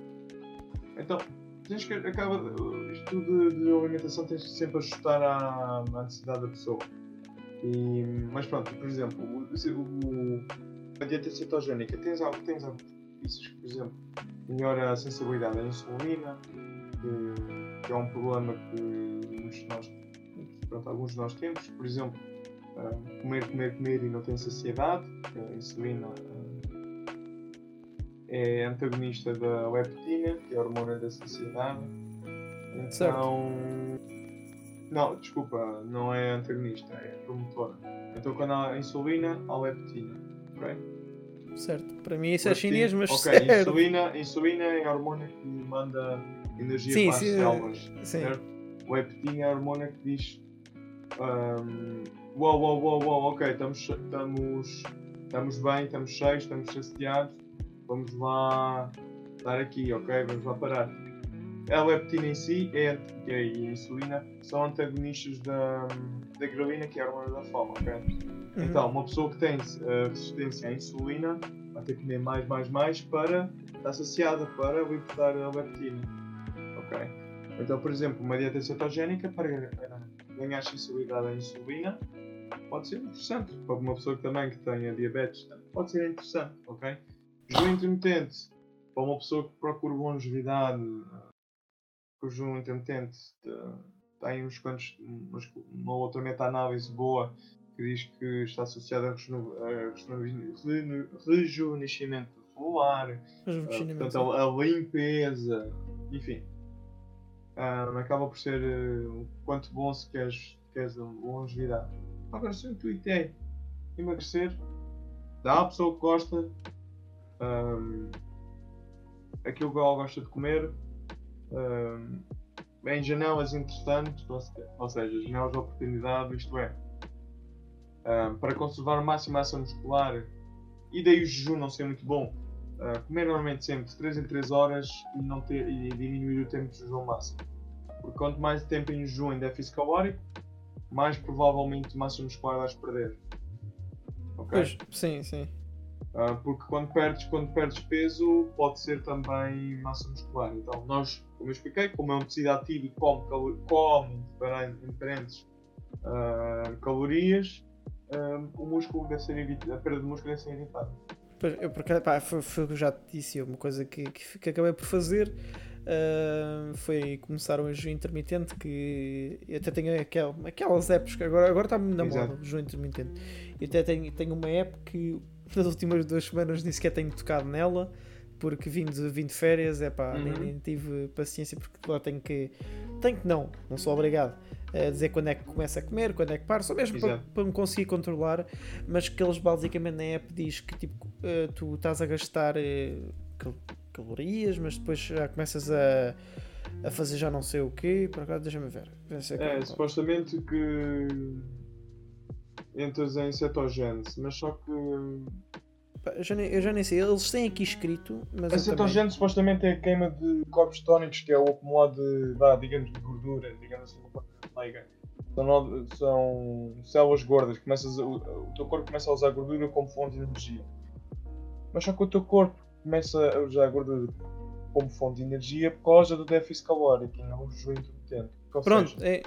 Então, tens que acaba, isto de, de alimentação tens que sempre ajustar à, à necessidade da pessoa. E, mas pronto, por exemplo, o, o, a dieta cetogénica tens algo, tens algo que, por exemplo, melhora a sensibilidade à insulina, que, que é um problema que muitos de nós pronto, alguns de nós temos, por exemplo, uh, comer, comer, comer e não tem saciedade, a insulina uh, é antagonista da leptina, que é a hormona da saciedade. Então. Certo. Não, desculpa, não é antagonista, é promotora. Então quando há insulina, há leptina. Ok? Certo, para mim isso é chinês, mas. Ok, certo. Insulina, insulina é a hormona que manda energia sim, para as células. Sim. Certo? Leptina é a hormona que diz um, uau, uau, uau, uau, ok, estamos, estamos, estamos bem, estamos cheios, estamos saciados, vamos lá estar aqui, ok? Vamos lá parar. A leptina em si é, e a insulina são antagonistas da, da grelina, que é a hormona da fome, ok? Uhum. Então, uma pessoa que tem uh, resistência à insulina vai ter que comer mais, mais, mais para estar saciada, para libertar a leptina, ok? Então, por exemplo, uma dieta cetogénica para ganhar sensibilidade à insulina, pode ser interessante. Para uma pessoa que também que tenha diabetes, pode ser interessante, ok? Jejum intermitente, para uma pessoa que procura longevidade, o jejum intermitente tem uns quantos, uma outra meta-análise boa que diz que está associada a rejuvenescimento celular, portanto, a, a limpeza, enfim um, acaba por ser uh, quanto bom se queres, queres longevidade. Agora, se o intuito é emagrecer, dá à pessoa que gosta. Um, aquilo que ela gosta de comer. Um, em janelas interessantes, ou seja, janelas de oportunidade, isto é, um, para conservar o máximo massa muscular e daí o jejum não ser muito bom, Uh, comer normalmente sempre de 3 em 3 horas e, não ter, e diminuir o tempo de jejum máximo. Porque quanto mais tempo em jejum em déficit calórico, mais provavelmente massa muscular vais perder. Ok? Pois, sim, sim. Uh, porque quando perdes, quando perdes peso, pode ser também massa muscular. Então, nós, como eu expliquei, como é um tecido ativo e come, come em diferentes uh, calorias, uh, o músculo deve ser evitado, a perda de músculo deve ser evitada. Pois, eu, porque, pá, foi, foi o que eu já te disse, uma coisa que, que, que acabei por fazer uh, foi começar um jejum intermitente que eu até tenho aquel, aquelas apps que agora, agora está na moda, o jejum intermitente. Eu até tenho, tenho uma app que nas últimas duas semanas nem sequer tenho tocado nela porque vim de, vim de férias, é pá, uhum. nem, nem, tive paciência porque lá tenho que. Tenho que não, não sou obrigado a dizer quando é que começa a comer, quando é que para, só mesmo para, para, me conseguir controlar, mas que eles basicamente na app diz que tipo, uh, tu estás a gastar uh, calorias, mas depois já começas a, a fazer já não sei o quê, por acaso deixa-me ver. É, supostamente que entras em cetogênese, mas só que eu já, nem, eu já nem sei, eles têm aqui escrito, mas. A cetogênese também... supostamente é a queima de corpos tónicos, que é o acumulado de, vá, digamos, de gordura, digamos assim, São, são células gordas, começas o, o teu corpo começa a usar gordura como fonte de energia. Mas só que o teu corpo começa a usar gordura como fonte de energia por causa do déficit calórico e não o jejum intermitente. Pronto, seja, é...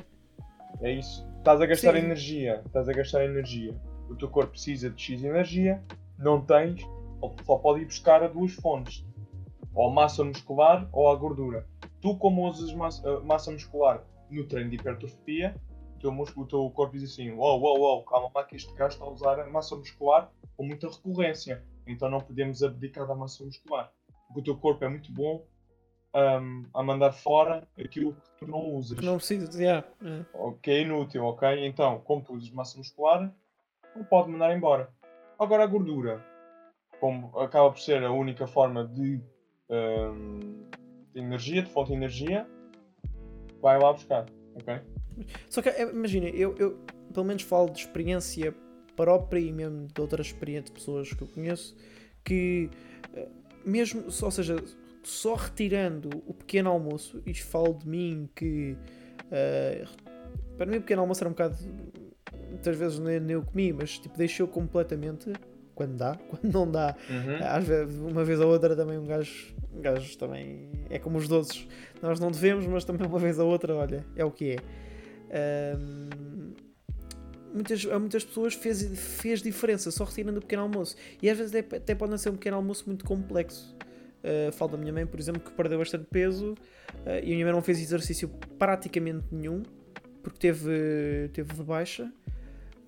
é isso. Estás a gastar Sim. energia, estás a gastar energia. O teu corpo precisa de X energia não tens, só pode ir buscar a duas fontes, ou a massa muscular ou a gordura. Tu, como usas massa, eh, massa muscular no treino de hipertrofia, o teu, músculo, o teu corpo diz assim: Uou, uou, uou, calma lá que este gajo está a usar a massa muscular com muita recorrência, então não podemos abdicar da massa muscular. Porque o teu corpo é muito bom um, a mandar fora aquilo que tu não usas. Não precisas, yeah. é. Ok, é inútil, ok? Então, como tu usas massa muscular, não pode mandar embora. Agora a gordura, como acaba por ser a única forma de, um, de energia, de fonte de energia, vai lá buscar, ok? Só que eh, imagina, eu, eu pelo menos falo de experiência própria e mesmo de outras experiências de pessoas que eu conheço que eh, mesmo, ou seja, só retirando o pequeno almoço, e falo de mim que uh, para mim o pequeno almoço era um bocado muitas vezes nem eu comi, mas tipo, deixou completamente quando dá, quando não dá. Uhum. Às vezes, uma vez ou outra também um gajo, um gajo também é como os doces. Nós não devemos, mas também uma vez ou outra, olha, é o que é. Um, muitas, a muitas pessoas fez, fez diferença só retirando o pequeno almoço. E às vezes até, até pode não ser um pequeno almoço muito complexo. Uh, falo da minha mãe, por exemplo, que perdeu bastante peso uh, e a minha mãe não fez exercício praticamente nenhum porque teve, teve de baixa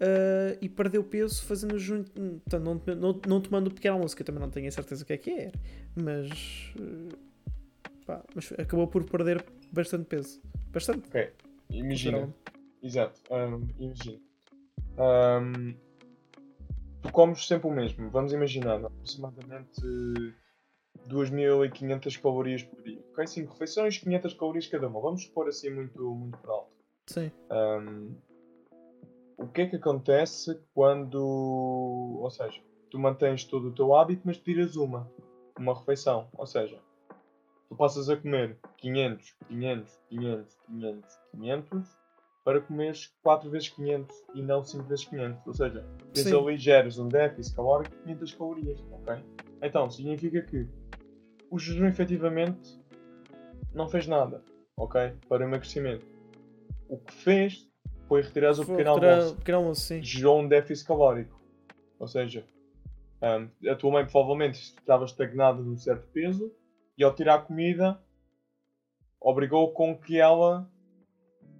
Uh, e perdeu peso fazendo junto. Então, não, não, não tomando o pequeno almoço, que eu também não tenho a certeza o que é que é, mas, uh, pá, mas acabou por perder bastante peso. Bastante. Ok, imagina. Exato, um, imagina. Um, tu comes sempre o mesmo, vamos imaginar, aproximadamente 2500 calorias por dia. Ok, 5 refeições, 500 calorias cada uma. Vamos supor assim muito, muito por alto. Sim. Um, o que é que acontece quando. Ou seja, tu mantens todo o teu hábito, mas tiras uma, uma refeição. Ou seja, tu passas a comer 500, 500, 500, 500, 500 para comeres 4 vezes 500 e não 5 vezes 500. Ou seja, tens ali geres um déficit calórico de 500 calorias. Ok? Então, significa que o jejum efetivamente não fez nada. Ok? Para o emagrecimento. O que fez foi retirar o pequeno almoço. pequeno almoço sim. Gerou um déficit calórico. Ou seja, um, a tua mãe provavelmente estava estagnada num certo peso e ao tirar a comida obrigou com que ela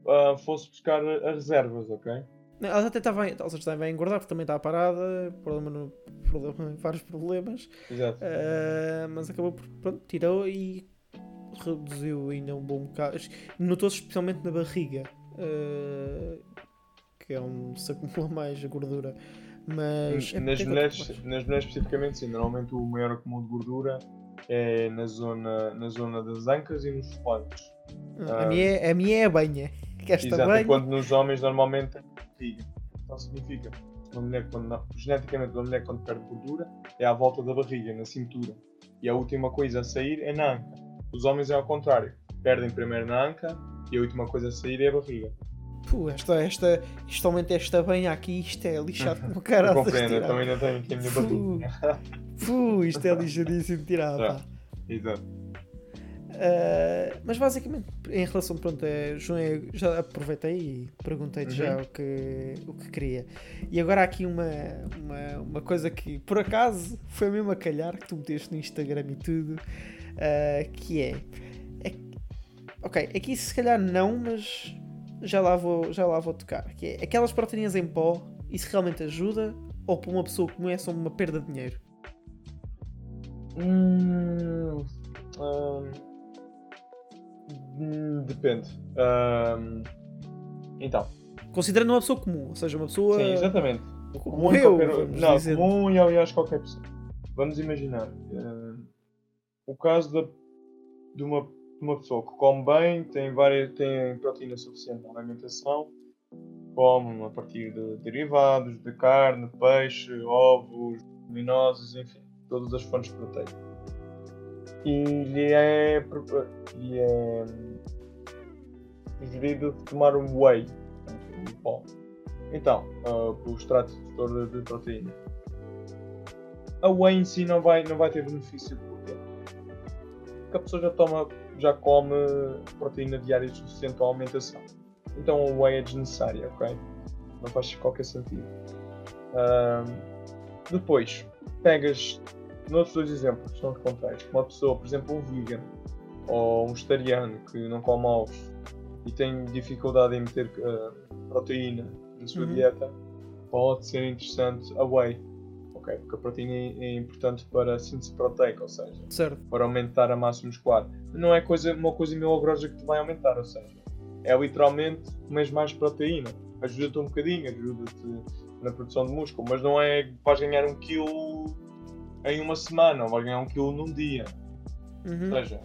uh, fosse buscar as reservas, ok? Ela até estava, seja, estava a engordar porque também estava parada, problema no, problema, vários problemas. Exato. Uh, mas acabou por, pronto, tirou e reduziu ainda um bom bocado. Notou-se especialmente na barriga. Uh, que é onde se acumula mais gordura. Mas. É nas, é mulheres, nas mulheres especificamente, sim. Normalmente o maior acúmulo de gordura é na zona, na zona das ancas e nos flancos. Ah, a, minha é, a minha é a banha. Que esta exato, banha... quando nos homens normalmente é barriga. Então significa uma mulher quando, não, geneticamente uma mulher quando perde gordura é à volta da barriga, na cintura. E a última coisa a sair é na anca. Os homens é ao contrário. Perdem primeiro na anca e a última coisa a sair é a barriga. Pô, esta, esta, isto aumenta esta bem aqui, isto é lixado como caralho. Compreendo, eu também não tenho aqui a minha barriga. Puh, isto é lixadíssimo de tirar, pá. Exato. Uh, mas basicamente, em relação, pronto, a João, já aproveitei e perguntei-te uhum. já o que, o que queria. E agora há aqui uma, uma, uma coisa que, por acaso, foi mesmo a calhar, que tu meteste no Instagram e tudo, uh, que é, é... Ok, aqui se calhar não, mas já lá vou, já lá vou tocar. Que é aquelas proteínas em pó, isso realmente ajuda? Ou para uma pessoa como é só uma perda de dinheiro? Hum, hum Hum, depende. Um, então. Considerando uma pessoa comum, ou seja, uma pessoa. Sim, exatamente. Comum eu, qualquer... Não, dizer. comum e aliás qualquer pessoa. Vamos imaginar. Uh, o caso de, de, uma, uma pessoa que come bem, tem, várias, tem proteína suficiente na alimentação, come a partir de derivados, de carne, peixe, ovos, luminosos, enfim, todas as fontes de proteína e lhe é, lhe é sugerido tomar um whey, um pó. Então, uh, o extrato de, de proteína. A whey em si não vai, não vai ter benefício porque a pessoa já toma, já come proteína diária suficiente para a alimentação. Então a whey é desnecessária, ok? Não faz qualquer sentido. Uh, depois, pegas noutros dois exemplos são os contrários. Uma pessoa, por exemplo, um vegan ou um vegetariano que não come ovos e tem dificuldade em meter uh, proteína na sua uhum. dieta, pode ser interessante a whey. Okay, porque a proteína é importante para a síntese proteica, ou seja, certo. para aumentar a massa muscular. Não é coisa, uma coisa milagrosa que te vai aumentar, ou seja, é literalmente comer mais proteína. Ajuda-te um bocadinho, ajuda-te na produção de músculo, mas não é que vais ganhar um quilo em uma semana, ou vai ganhar um quilo num dia. Uhum. Ou seja,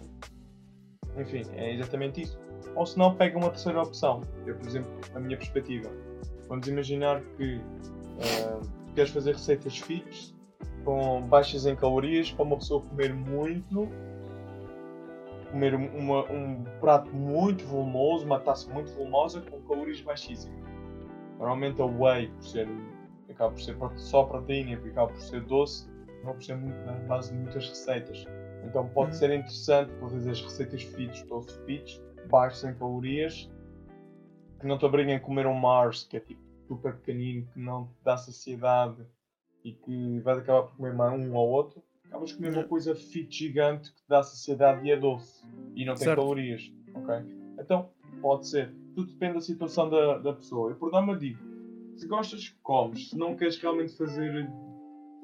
enfim, é exatamente isso. Ou se não, pega uma terceira opção. Eu, por exemplo, a minha perspectiva. Vamos imaginar que uh, queres fazer receitas fixas com baixas em calorias para uma pessoa comer muito, comer uma, um prato muito volumoso, uma taça muito volumosa com calorias baixíssimas. Normalmente a whey, por ser, acaba por ser só proteína e acaba por ser doce, não por ser muito na base de muitas receitas. Então pode uhum. ser interessante fazer as receitas fits, toast fits, baixos em calorias, que não te obriguem a comer um Mars, que é tipo super pequenino, que não te dá saciedade e que vais acabar por comer um ou outro. Acabas de comer uma coisa fit gigante que te dá saciedade e é doce e não tem certo. calorias. Ok? Então pode ser. Tudo depende da situação da, da pessoa. Eu por dar uma dica. Se gostas, comes. Se não queres realmente fazer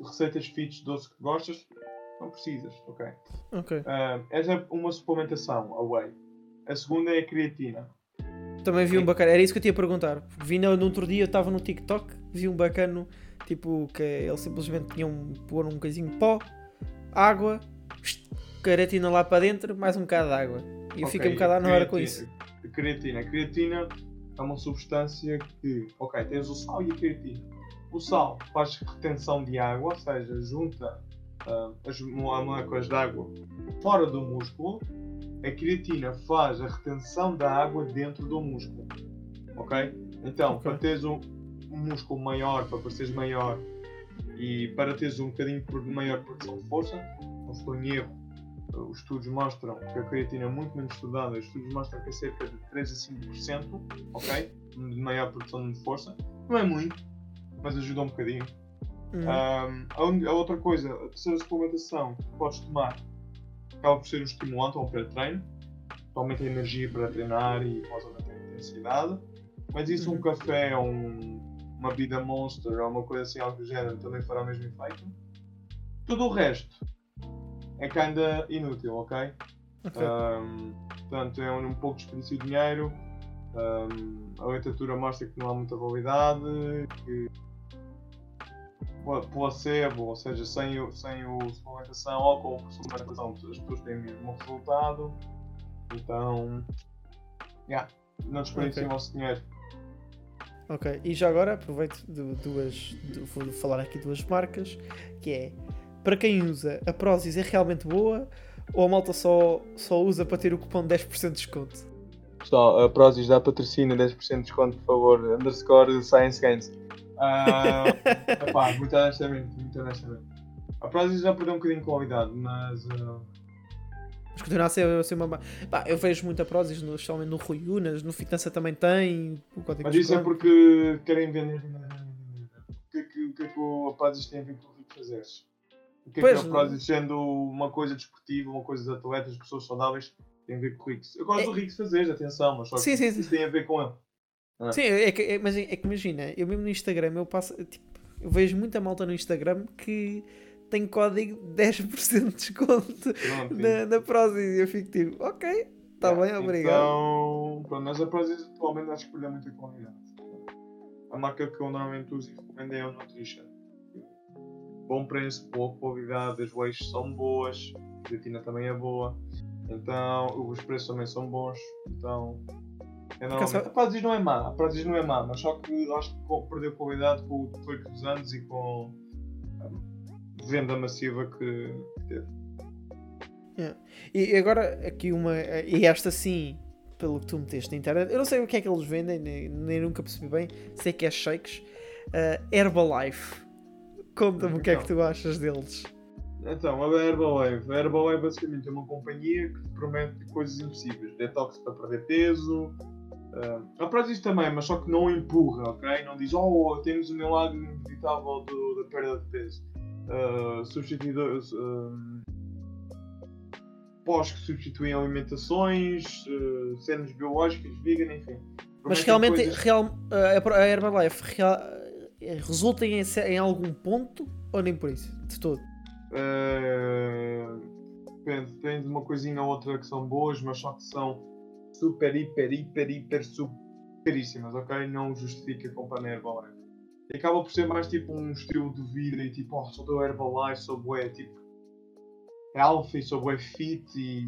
receitas fits doce que gostas, não precisas, ok? Ok. Uh, essa é uma suplementação, a whey. A segunda é a creatina. Também vi um bacana, era isso que eu tinha a perguntar. Vi no, no outro dia, eu estava no TikTok, vi um bacano, tipo, que ele simplesmente tinha um, pôr um bocadinho de pó, água, creatina lá para dentro, mais um bocado de água. E eu okay, fiquei um bocado na hora com isso. Creatina. Creatina é uma substância que, ok, tens o sal e a creatina o sal faz retenção de água, ou seja, junta uh, as moléculas de água fora do músculo. A creatina faz a retenção da água dentro do músculo. Ok? Então, okay. para teres um, um, músculo maior, para pareceres maior e para teres um bocadinho maior produção de força, não estou em erro, os estudos mostram que a creatina é muito menos estudada, os estudos mostram que é cerca de 3 a 5%, ok? De maior produção de força. Não é muito, mas ajuda um bocadinho. Uhum. Um, a, a, outra coisa, a terceira suplementação que podes tomar acaba por ser um estimulante um pré-treino, aumenta a energia para treinar e pode aumentar a intensidade. Mas isso, uhum. um café ou um, uma bebida monster ou uma coisa assim, algo do género, também fará o mesmo efeito. Tudo o resto é que ainda inútil, ok? okay. Um, portanto, é um, um pouco desperdício de dinheiro. Um, a literatura mostra que não há muita validade, que placebo, ou seja, sem, o, sem o suplementação ou com suplementação, as pessoas têm o mesmo resultado. Então, yeah, não desperdicem okay. o vosso dinheiro. Ok, e já agora aproveito de duas, de, vou falar aqui duas marcas, que é para quem usa, a Prozis é realmente boa ou a malta só, só usa para ter o cupom de 10% de desconto? Pessoal, a Prozis dá patrocínio, 10% de desconto, por favor, underscore Science Gains. Uh, epá, muito honestamente, muito honestamente. A Prozis já perdeu um bocadinho de qualidade, mas... Uh... Mas continua a ser, a ser uma. Eu vejo muita Prozis, especialmente no Rui Unas, no Fitança também tem. O Mas isso é porque querem vender. O que é que, que, é que a Prozis tem a ver com o que fazeres? O que é pois, que a Prozis, sendo uma coisa desportiva, uma coisa de atletas, pessoas saudáveis, tem a ver com o Rix? Eu gosto é... do Rix fazer, atenção, mas só sim, sim, isso tem a ver com ele. Ah. Sim, é que, é, mas é que imagina, eu mesmo no Instagram, eu passo. Tipo, eu vejo muita malta no Instagram que tem código 10% de desconto na, na Prozis. E eu fico tipo, ok, está yeah, bem, obrigado. Então, pronto, mas a Prozis atualmente acho que perdeu muita qualidade. A marca que eu normalmente uso e recomendo é a Nutrition. Bom preço, boa qualidade, as whey são boas, a creatina também é boa. Então, os preços também são bons. Então, é a Prozis não é má, a Prozis não é má, mas só que acho que perdeu qualidade com o decorrer dos anos e com venda massiva que, teve. Yeah. E agora aqui uma. E esta sim, pelo que tu meteste na internet, eu não sei o que é que eles vendem, nem, nem nunca percebi bem, sei que é shakes. Uh, Herbalife. Conta-me o que é que tu achas deles. Então, a Herbalife. A Herbalife basicamente é uma companhia que te promete coisas impossíveis. Detox para perder peso. Uh, a Prozis também, mas só que não empurra, ok? Não diz, oh, temos o milagre inevitável da perda de peso uh, substituidores uh, pós que substituem alimentações, uh, cenas biológicas, vegan, enfim. Mas realmente coisas... real, a Herbalife real, resulta em, em, algum ponto ou nem por isso? De todo? Uh, depende, tem uma coisinha ou outra que são boas, mas só que são super, hiper, hiper, hiper, superíssimas, ok? Não justifica comprar na Herbalife. E acaba por ser mais tipo um estilo de vida e tipo, oh, sou do Herbalife, sou bué, tipo, healthy, sou bué fit e,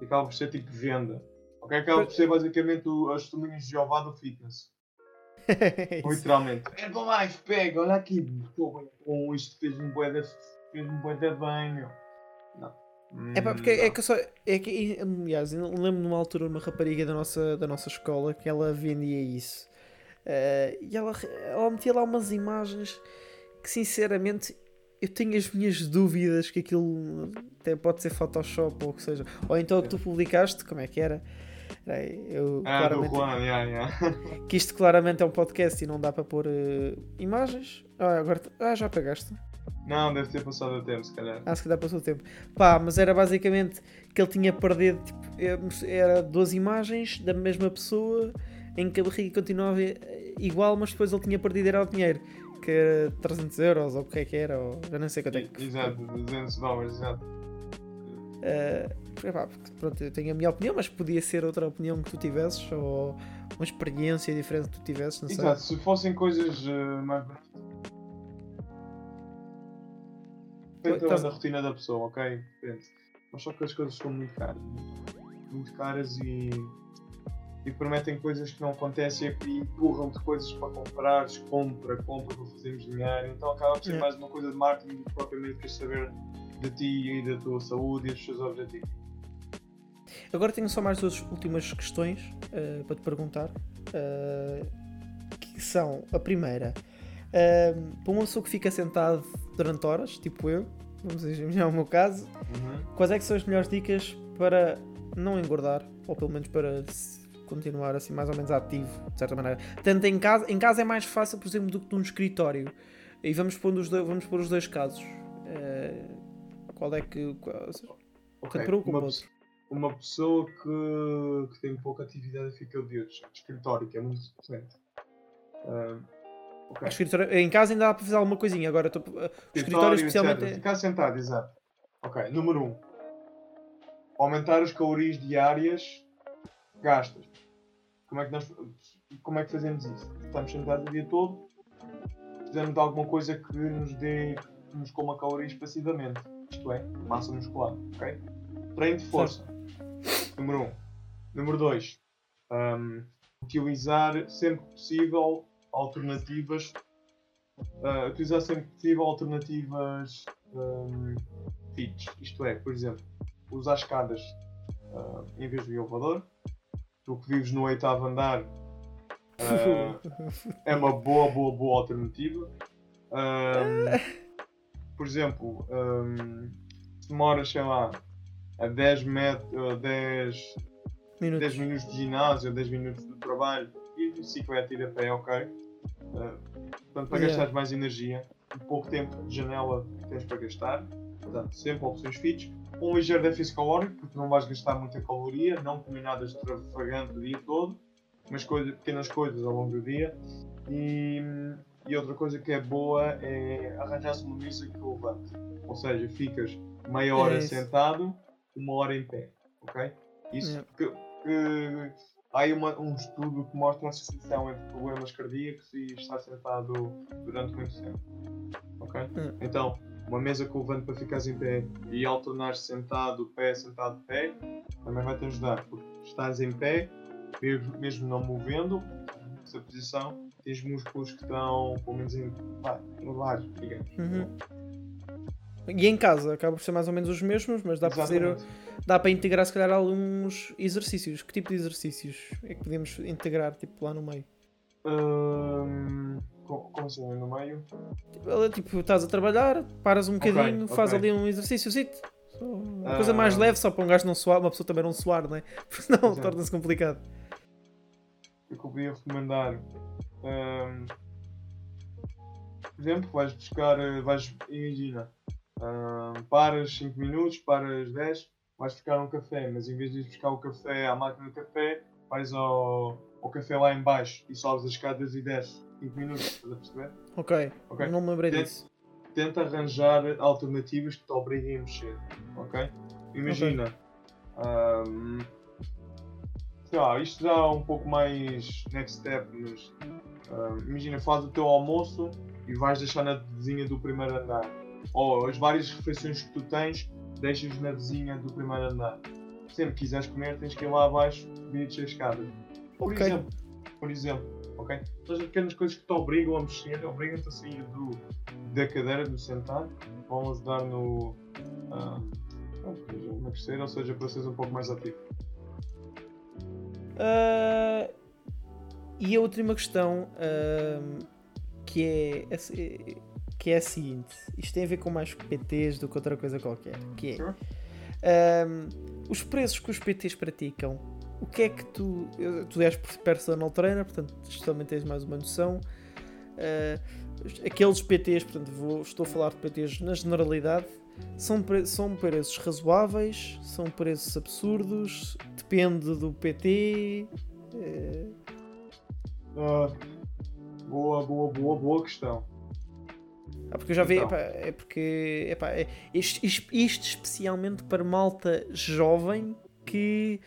e acaba por ser tipo venda. Ok? Acaba por ser basicamente o, as testemunhas de Jeová do fitness. Literalmente. Herbalife, pega, olha aqui, estou com isto, fez-me bué de, fez-me bué de bem, meu. É pá, porque é que eu só. É que, aliás, lembro numa altura uma rapariga da nossa, da nossa escola que ela vendia isso. Uh, e ela, ela metia lá umas imagens que sinceramente eu tenho as minhas dúvidas que aquilo até pode ser Photoshop ou o que seja. Ou então o que tu publicaste, como é que era? Eu, ah, do Juan, yeah, yeah. que isto claramente é um podcast e não dá para pôr uh, imagens. Ah, agora, ah, já pagaste? Não, deve ter passado o tempo, se calhar. Ah, se calhar passou o tempo. Pá, mas era basicamente que ele tinha perdido, tipo, era duas imagens da mesma pessoa em que a barriga continuava igual, mas depois ele tinha perdido era o dinheiro, que era 300 euros ou o que é que era, ou já não sei quanto é que. Exato, 200 dólares, exato. Uh, epá, pronto, eu tenho a minha opinião, mas podia ser outra opinião que tu tivesses, ou uma experiência diferente que tu tivesses, não Exato, sei. se fossem coisas uh, mais Depende da rotina da pessoa, ok? Depende. Mas só que as coisas são muito caras. Muito caras e e prometem coisas que não acontecem e empurram-te coisas para comprar, compra, compra para fazermos dinheiro. Então acaba por ser mais uma coisa de marketing do que propriamente queres saber de ti e da tua saúde e dos teus objetivos. Agora tenho só mais duas últimas questões uh, para te perguntar. Uh, que são a primeira, uh, para uma pessoa que fica sentado durante horas, tipo eu, vamos imaginar o meu caso, uhum. quais é que são as melhores dicas para não engordar, ou pelo menos para continuar assim mais ou menos ativo, de certa maneira. Tanto em casa, em casa é mais fácil, por exemplo, do que num escritório. E vamos pôr os dois, vamos pôr os dois casos. Uh, qual é que. Qual, okay. uma, uma pessoa que, que tem pouca atividade fica odioso. Escritório, que é muito diferente. Uh, okay. escritório, em casa ainda dá para fazer alguma coisinha. Agora, tô, uh, o escritório especialmente. É... Ficar sentado, exato. Ok, número 1. Um. Aumentar as calorias diárias gastas. Como é que nós como é que fazemos isso? Estamos sentados o dia todo, precisamos de alguma coisa que nos dê, que nos coma calorias passivamente. Isto é, massa muscular, ok? Treino de força. Número 1. Um. Número 2. Um, utilizar sempre que possível alternativas. Uh, utilizar sempre que possível alternativas um, fits. Isto é, por exemplo, usar escadas uh, em vez do elevador. Tu que vives no oitavo andar uh, é uma boa, boa, boa alternativa. Um, por exemplo, um, se demoras, sei lá, a 10, metros, 10, minutos. 10 minutos de ginásio, 10 minutos de trabalho e de bicicleta ir a pé, ok. Uh, portanto, para yeah. gastar mais energia, um pouco tempo de janela que tens para gastar, portanto, sempre opções fits. Um ligeiro déficit calórico, porque não vais gastar muita caloria, não comer nada extravagante o dia todo, mas coisa, pequenas coisas ao longo do dia. E, e outra coisa que é boa é arranjar-se uma mesa que levante. Ou seja, ficas meia hora é sentado, uma hora em pé. Ok? Isso é. que, que, há aí uma, um estudo que mostra a associação entre problemas cardíacos e estar sentado durante muito tempo. Ok? É. Então, uma mesa que levante para ficares em pé e alternar sentado, pé, sentado, pé, também vai te ajudar. Porque estás em pé, mesmo não movendo, essa posição, tens músculos que estão, pelo menos, em, no ar, digamos. Uhum. E em casa, acaba por ser mais ou menos os mesmos, mas dá para fazer, dá para integrar se calhar alguns exercícios. Que tipo de exercícios é que podemos integrar tipo, lá no meio? Um, como assim, no meio? Tipo, tipo, estás a trabalhar, paras um bocadinho, okay, faz okay. ali um exercício, uma coisa mais leve, só para um gajo não suar, uma pessoa também não suar, não é? Porque senão torna-se complicado. Eu que eu podia recomendar um, por exemplo, vais buscar, eh, vais, imagina, paras 5 minutos, paras 10, vais buscar um café, mas em vez de ir buscar o café à máquina de café, vais ao, ao café lá em baixo e sobes as escadas e desces 5 minutos, estás a perceber? Ok, okay. não me lembrei tenta, disso. Tenta arranjar alternativas que te obriguem a mexer, ok? Imagina, okay. Um, sei lá, isto já é um pouco mais next step, mas Uh, imagina, faz o teu almoço e vais deixar na vizinha do primeiro andar. Ou as várias refeições que tu tens, deixas na vizinha do primeiro andar. Sempre que quiseres comer, tens que ir lá abaixo e descer a escada. Por okay. exemplo, por exemplo, ok? São as pequenas coisas que te obrigam a mexer, obrigam-te a sair do, da cadeira, do sentar, vão ajudar no. Uh, emagrecer, ou seja, para seres um pouco mais ativo. Uh, e a última questão que, é, que é a seguinte: isto tem a ver com mais PTs do que outra coisa qualquer. Que é os preços que os PTs praticam. O que é que tu. Tu és personal trainer, portanto, também tens mais uma noção. Uh, aqueles PTs, portanto, vou, estou a falar de PTs na generalidade, são, pre são preços razoáveis, são preços absurdos, depende do PT. Uh, Uh, boa, boa, boa, boa questão. Ah, porque eu já vi, então. epá, é porque epá, é, isto, isto, especialmente para malta jovem que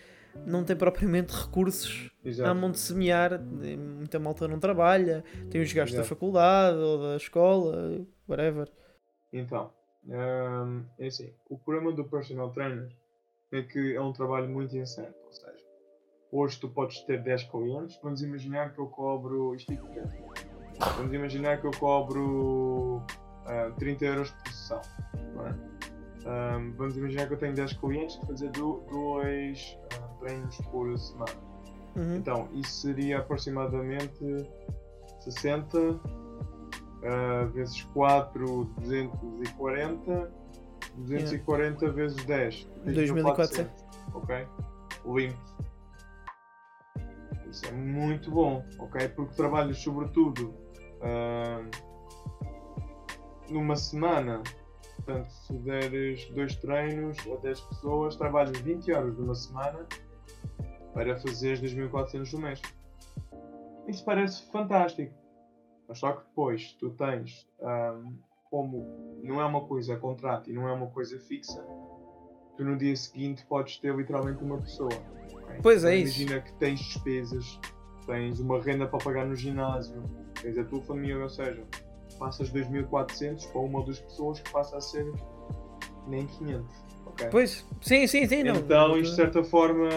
não tem propriamente recursos Exato. a mão de semear, muita malta não trabalha, tem os gastos Exato. da faculdade ou da escola, whatever. Então, um, é assim, o problema do personal trainer é que é um trabalho muito incerto, ou seja, Hoje tu podes ter 10 clientes, vamos imaginar que eu cobro isto aqui. Vamos imaginar que eu cobro uh, ah, 30 euros por sessão. É? Um, vamos imaginar que eu tenho 10 clientes e fazer do, dois uh, treinos por semana. Uhum. Então, isso seria aproximadamente 60 uh, vezes 4, 240. 240 yeah. vezes 10. 2400. Ok? Limpo isso é muito bom, ok? Porque trabalhas sobretudo uh, numa semana. Portanto, se deres dois treinos a 10 pessoas, trabalhas 20 horas numa semana para fazer 2.400 no mês. Isso parece fantástico. Mas só que depois tu tens, um, como não é uma coisa a contrato e não é uma coisa fixa, tu no dia seguinte podes ter literalmente uma pessoa Pois é Imagina isso. Imagina que tens despesas, tens uma renda para pagar no ginásio, tens a tua família, ou seja, passas 2400 para uma ou duas pessoas que passa a ser nem 500. Okay? Pois, sim, sim, sim. Não. Então, isto de certa forma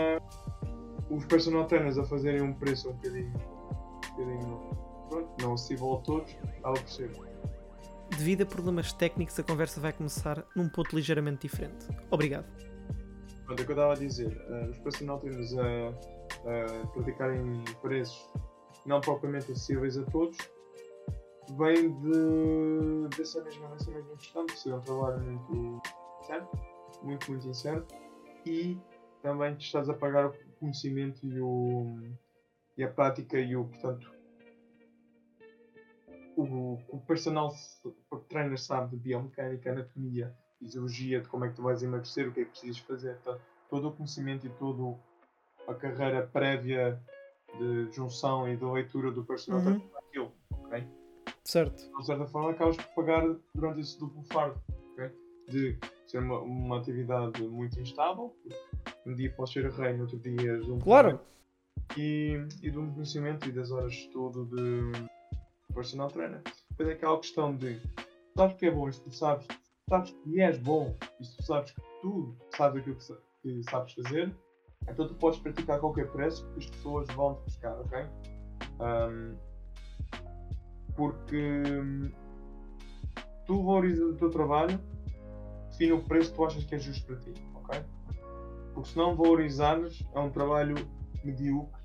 os personal trainers a fazerem um preço um bocadinho, um bocadinho pronto, não acessível a todos, ela percebe. Devido a problemas técnicos, a conversa vai começar num ponto ligeiramente diferente. Obrigado. Pronto, é o que eu estava a dizer. Uh, os personal trainers a, a praticarem preços não propriamente acessíveis a todos, vem de, dessa, mesma, dessa mesma questão, de ser um trabalho muito certo, muito, muito incerto, e também te estás a pagar o conhecimento e, o, e a prática e o, portanto, o, o personal trainer sabe de biomecânica, anatomia, fisiologia, de como é que tu vais emagrecer, o que é que precisas fazer, todo o conhecimento e toda a carreira prévia de junção e de leitura do personal uhum. aquilo, ok? Certo. De certa forma acabas por pagar durante esse duplo fardo, ok? De ser uma, uma atividade muito instável, um dia podes ser rei, no outro dia és um Claro! E, e um conhecimento e das horas de estudo de personal trainer. Depois é aquela questão de sabes que é bom, se tu sabes, sabes que és bom, se tu sabes que tu sabes aquilo que, que sabes fazer, então tu podes praticar a qualquer preço porque as pessoas vão te buscar, ok? Um, porque hum, tu valorizas o teu trabalho, define o preço que tu achas que é justo para ti, ok? Porque se não valorizares, é um trabalho medíocre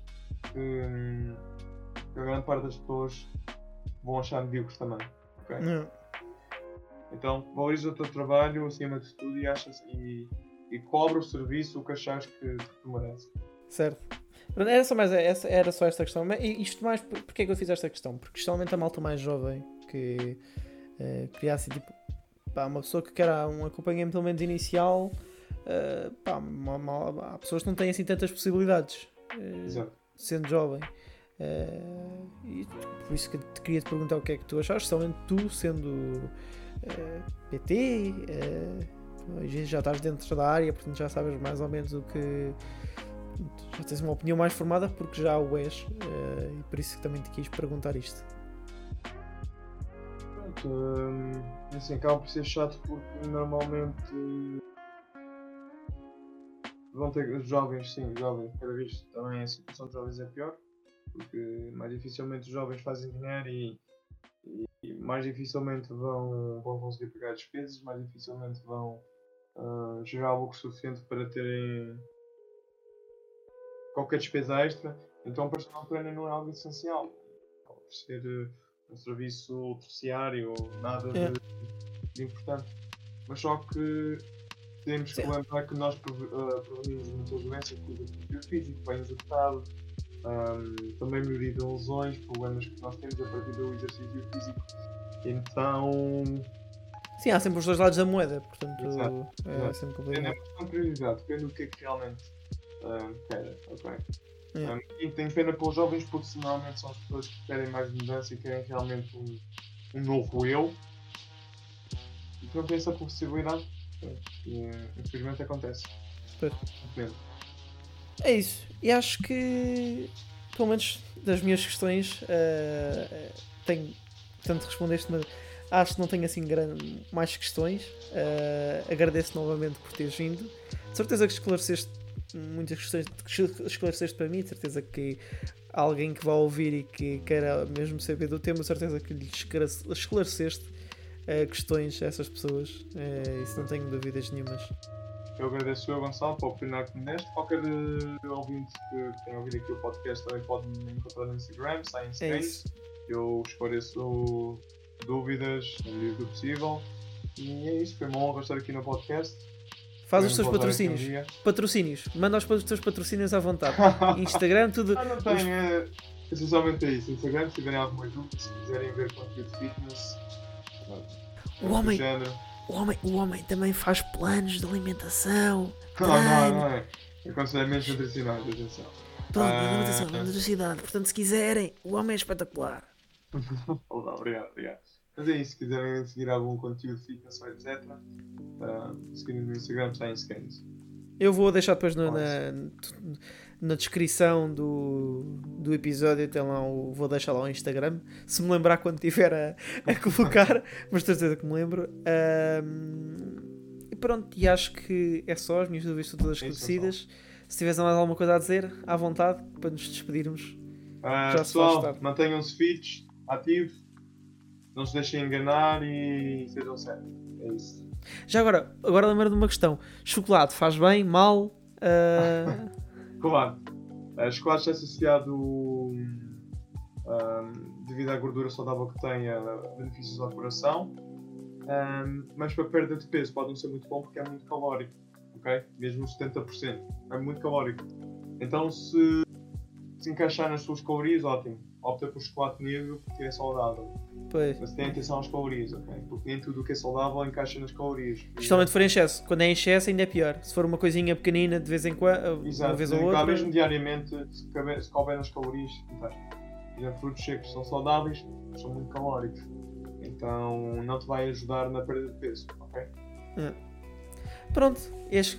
que, hum, que a grande parte das pessoas vão achar medíocres também. Okay? Então valoriza o teu trabalho acima de tudo e, achas, e, e cobra o serviço o que achares que, que tu mereces. Certo. Era só, mais, essa, era só esta questão. E isto mais, porque é que eu fiz esta questão? Porque especialmente a malta mais jovem que uh, queria assim, tipo, pá, uma pessoa que quer um acompanhamento pelo menos inicial, uh, pá, uma, uma, há pessoas que não têm assim tantas possibilidades, uh, sendo jovem. Uh, e por isso que te queria te perguntar o que é que tu achas, especialmente tu sendo uh, Já estás dentro da área, portanto já sabes mais ou menos o que. Já tens uma opinião mais formada porque já o és, uh, e por isso que também te quis perguntar isto. Pronto, hum, assim, acaba por ser chato porque normalmente vão ter jovens, sim, jovens, cada vez também a situação de jovens é pior porque mais dificilmente os jovens fazem dinheiro e, e mais dificilmente vão, vão conseguir pagar despesas, mais dificilmente vão uh, gerar algo suficiente para terem qualquer despesa extra. Então, o personal trainer não é algo essencial. Ser uh, um serviço terciário ou nada é. de, de, importante. Mas só que temos que lembrar que nós uh, prevenimos muitas doenças com o físico, bem executado um, também melhoria de lesões, problemas que nós temos a partir do exercício físico. Então. Sim, há sempre os dois lados da moeda, portanto Exato. é Exato. sempre complicado. Depende da prioridade, depende do que é que realmente uh, quer. Ok. Um, e tenho pena pelos jovens porque normalmente são as pessoas que querem mais mudança e querem realmente um, um novo eu. E não têm essa possibilidade. E, infelizmente acontece. É isso. E acho que, pelo menos das minhas questões, uh, tenho. Portanto, respondeste-me. Acho que não tenho assim grande, mais questões. Uh, agradeço novamente por teres vindo. De certeza que esclareceste muitas questões que esclareceste para mim. De certeza que alguém que vai ouvir e que queira mesmo saber do tema, de certeza que lhe esclareceste uh, questões a essas pessoas. Uh, isso não tenho dúvidas nenhumas. Eu agradeço eu, Gonçalo, por opinar que me deste. Qualquer uh, ouvinte que tenha ouvido aqui o podcast também pode me encontrar no Instagram, Science é Games. Eu esclareço dúvidas na medida do possível. E é isso, foi uma honra estar aqui no podcast. Faz os teus patrocínios. Patrocínios. Manda os teus patrocínios à vontade. Instagram, tudo. Ah, não tenho. Os... É, essencialmente é isso. Instagram, se tiverem alguma dúvida, se quiserem ver conteúdo de fitness. O homem. O homem, o homem também faz planos de alimentação. Não, não, não é. Aconselhamentos nutricionais, atenção. Pronto, ah, alimentação, nutricionalidade. Portanto, se quiserem, o homem é espetacular. Obrigado, obrigado. Mas é isso, se quiserem seguir algum conteúdo fitness ou etc, uh, seguirem no Instagram, está em scans. Eu vou deixar depois no, na, na descrição do, do episódio, tem lá o, vou deixar lá o Instagram, se me lembrar quando estiver a, a colocar, mas estou certeza que me lembro. Um, e pronto, e acho que é só, as minhas dúvidas estão todas é esclarecidas. Se tivesse mais alguma coisa a dizer, à vontade, para nos despedirmos. Uh, pessoal, mantenham-se fits, ativos, não se deixem enganar e sejam sérios. É isso. Já agora, agora lembro de uma questão: chocolate faz bem, mal? Ah, Claro, uh, chocolate está associado, hum, devido à gordura saudável que tem, a benefícios ao coração, hum, mas para perda de peso pode não ser muito bom porque é muito calórico, ok? Mesmo 70%, é muito calórico. Então, se se encaixar nas suas calorias, ótimo. Opta por chocolate negro porque é saudável. pois. Mas tenha atenção às calorias, ok? Porque nem tudo o que é saudável encaixa nas calorias. Principalmente se for em excesso. Quando é em excesso, ainda é pior. Se for uma coisinha pequenina de vez em quando, Exato, uma vez ou outra. mesmo diariamente, se, couber nas calorias. Por exemplo, frutos secos são saudáveis, mas são muito calóricos. Então não te vai ajudar na perda de peso, ok? Pronto,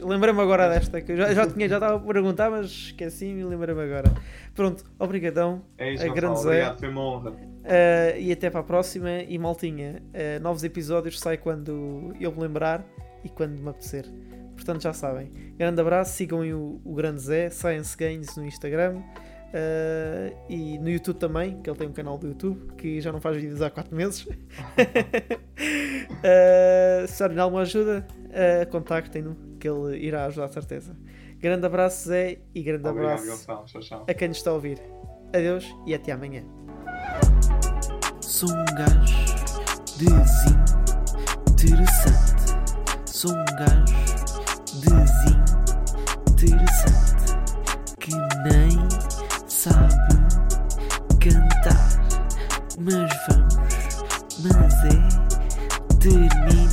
lembrei-me agora desta, que eu já, já tinha, já estava a perguntar, mas esqueci-me e lembrei-me agora. Pronto, obrigadão É isso, Gonçalo. grande Zé. Obrigado, foi uma honra. uh, e até para a próxima. E maltinha, uh, novos episódios sai quando eu me lembrar e quando me apetecer. Portanto, já sabem. Grande abraço, sigam o, o Grande Zé, Science Gains no Instagram. uh, e no YouTube também, que ele tem um canal do YouTube que já não faz vídeos há 4 meses. uh, se alguma ajuda, uh, contactem-no, que ele irá ajudar, certeza. Grande abraço, Zé, e grande Obrigado, abraço Gonçalo. Tchau, tchau. a quem nos está a ouvir. Adeus e até amanhã. Sou um gajo desinteressante. Sou um gajo desinteressante que nem sabe cantar. Mas vamos, mas é terminar.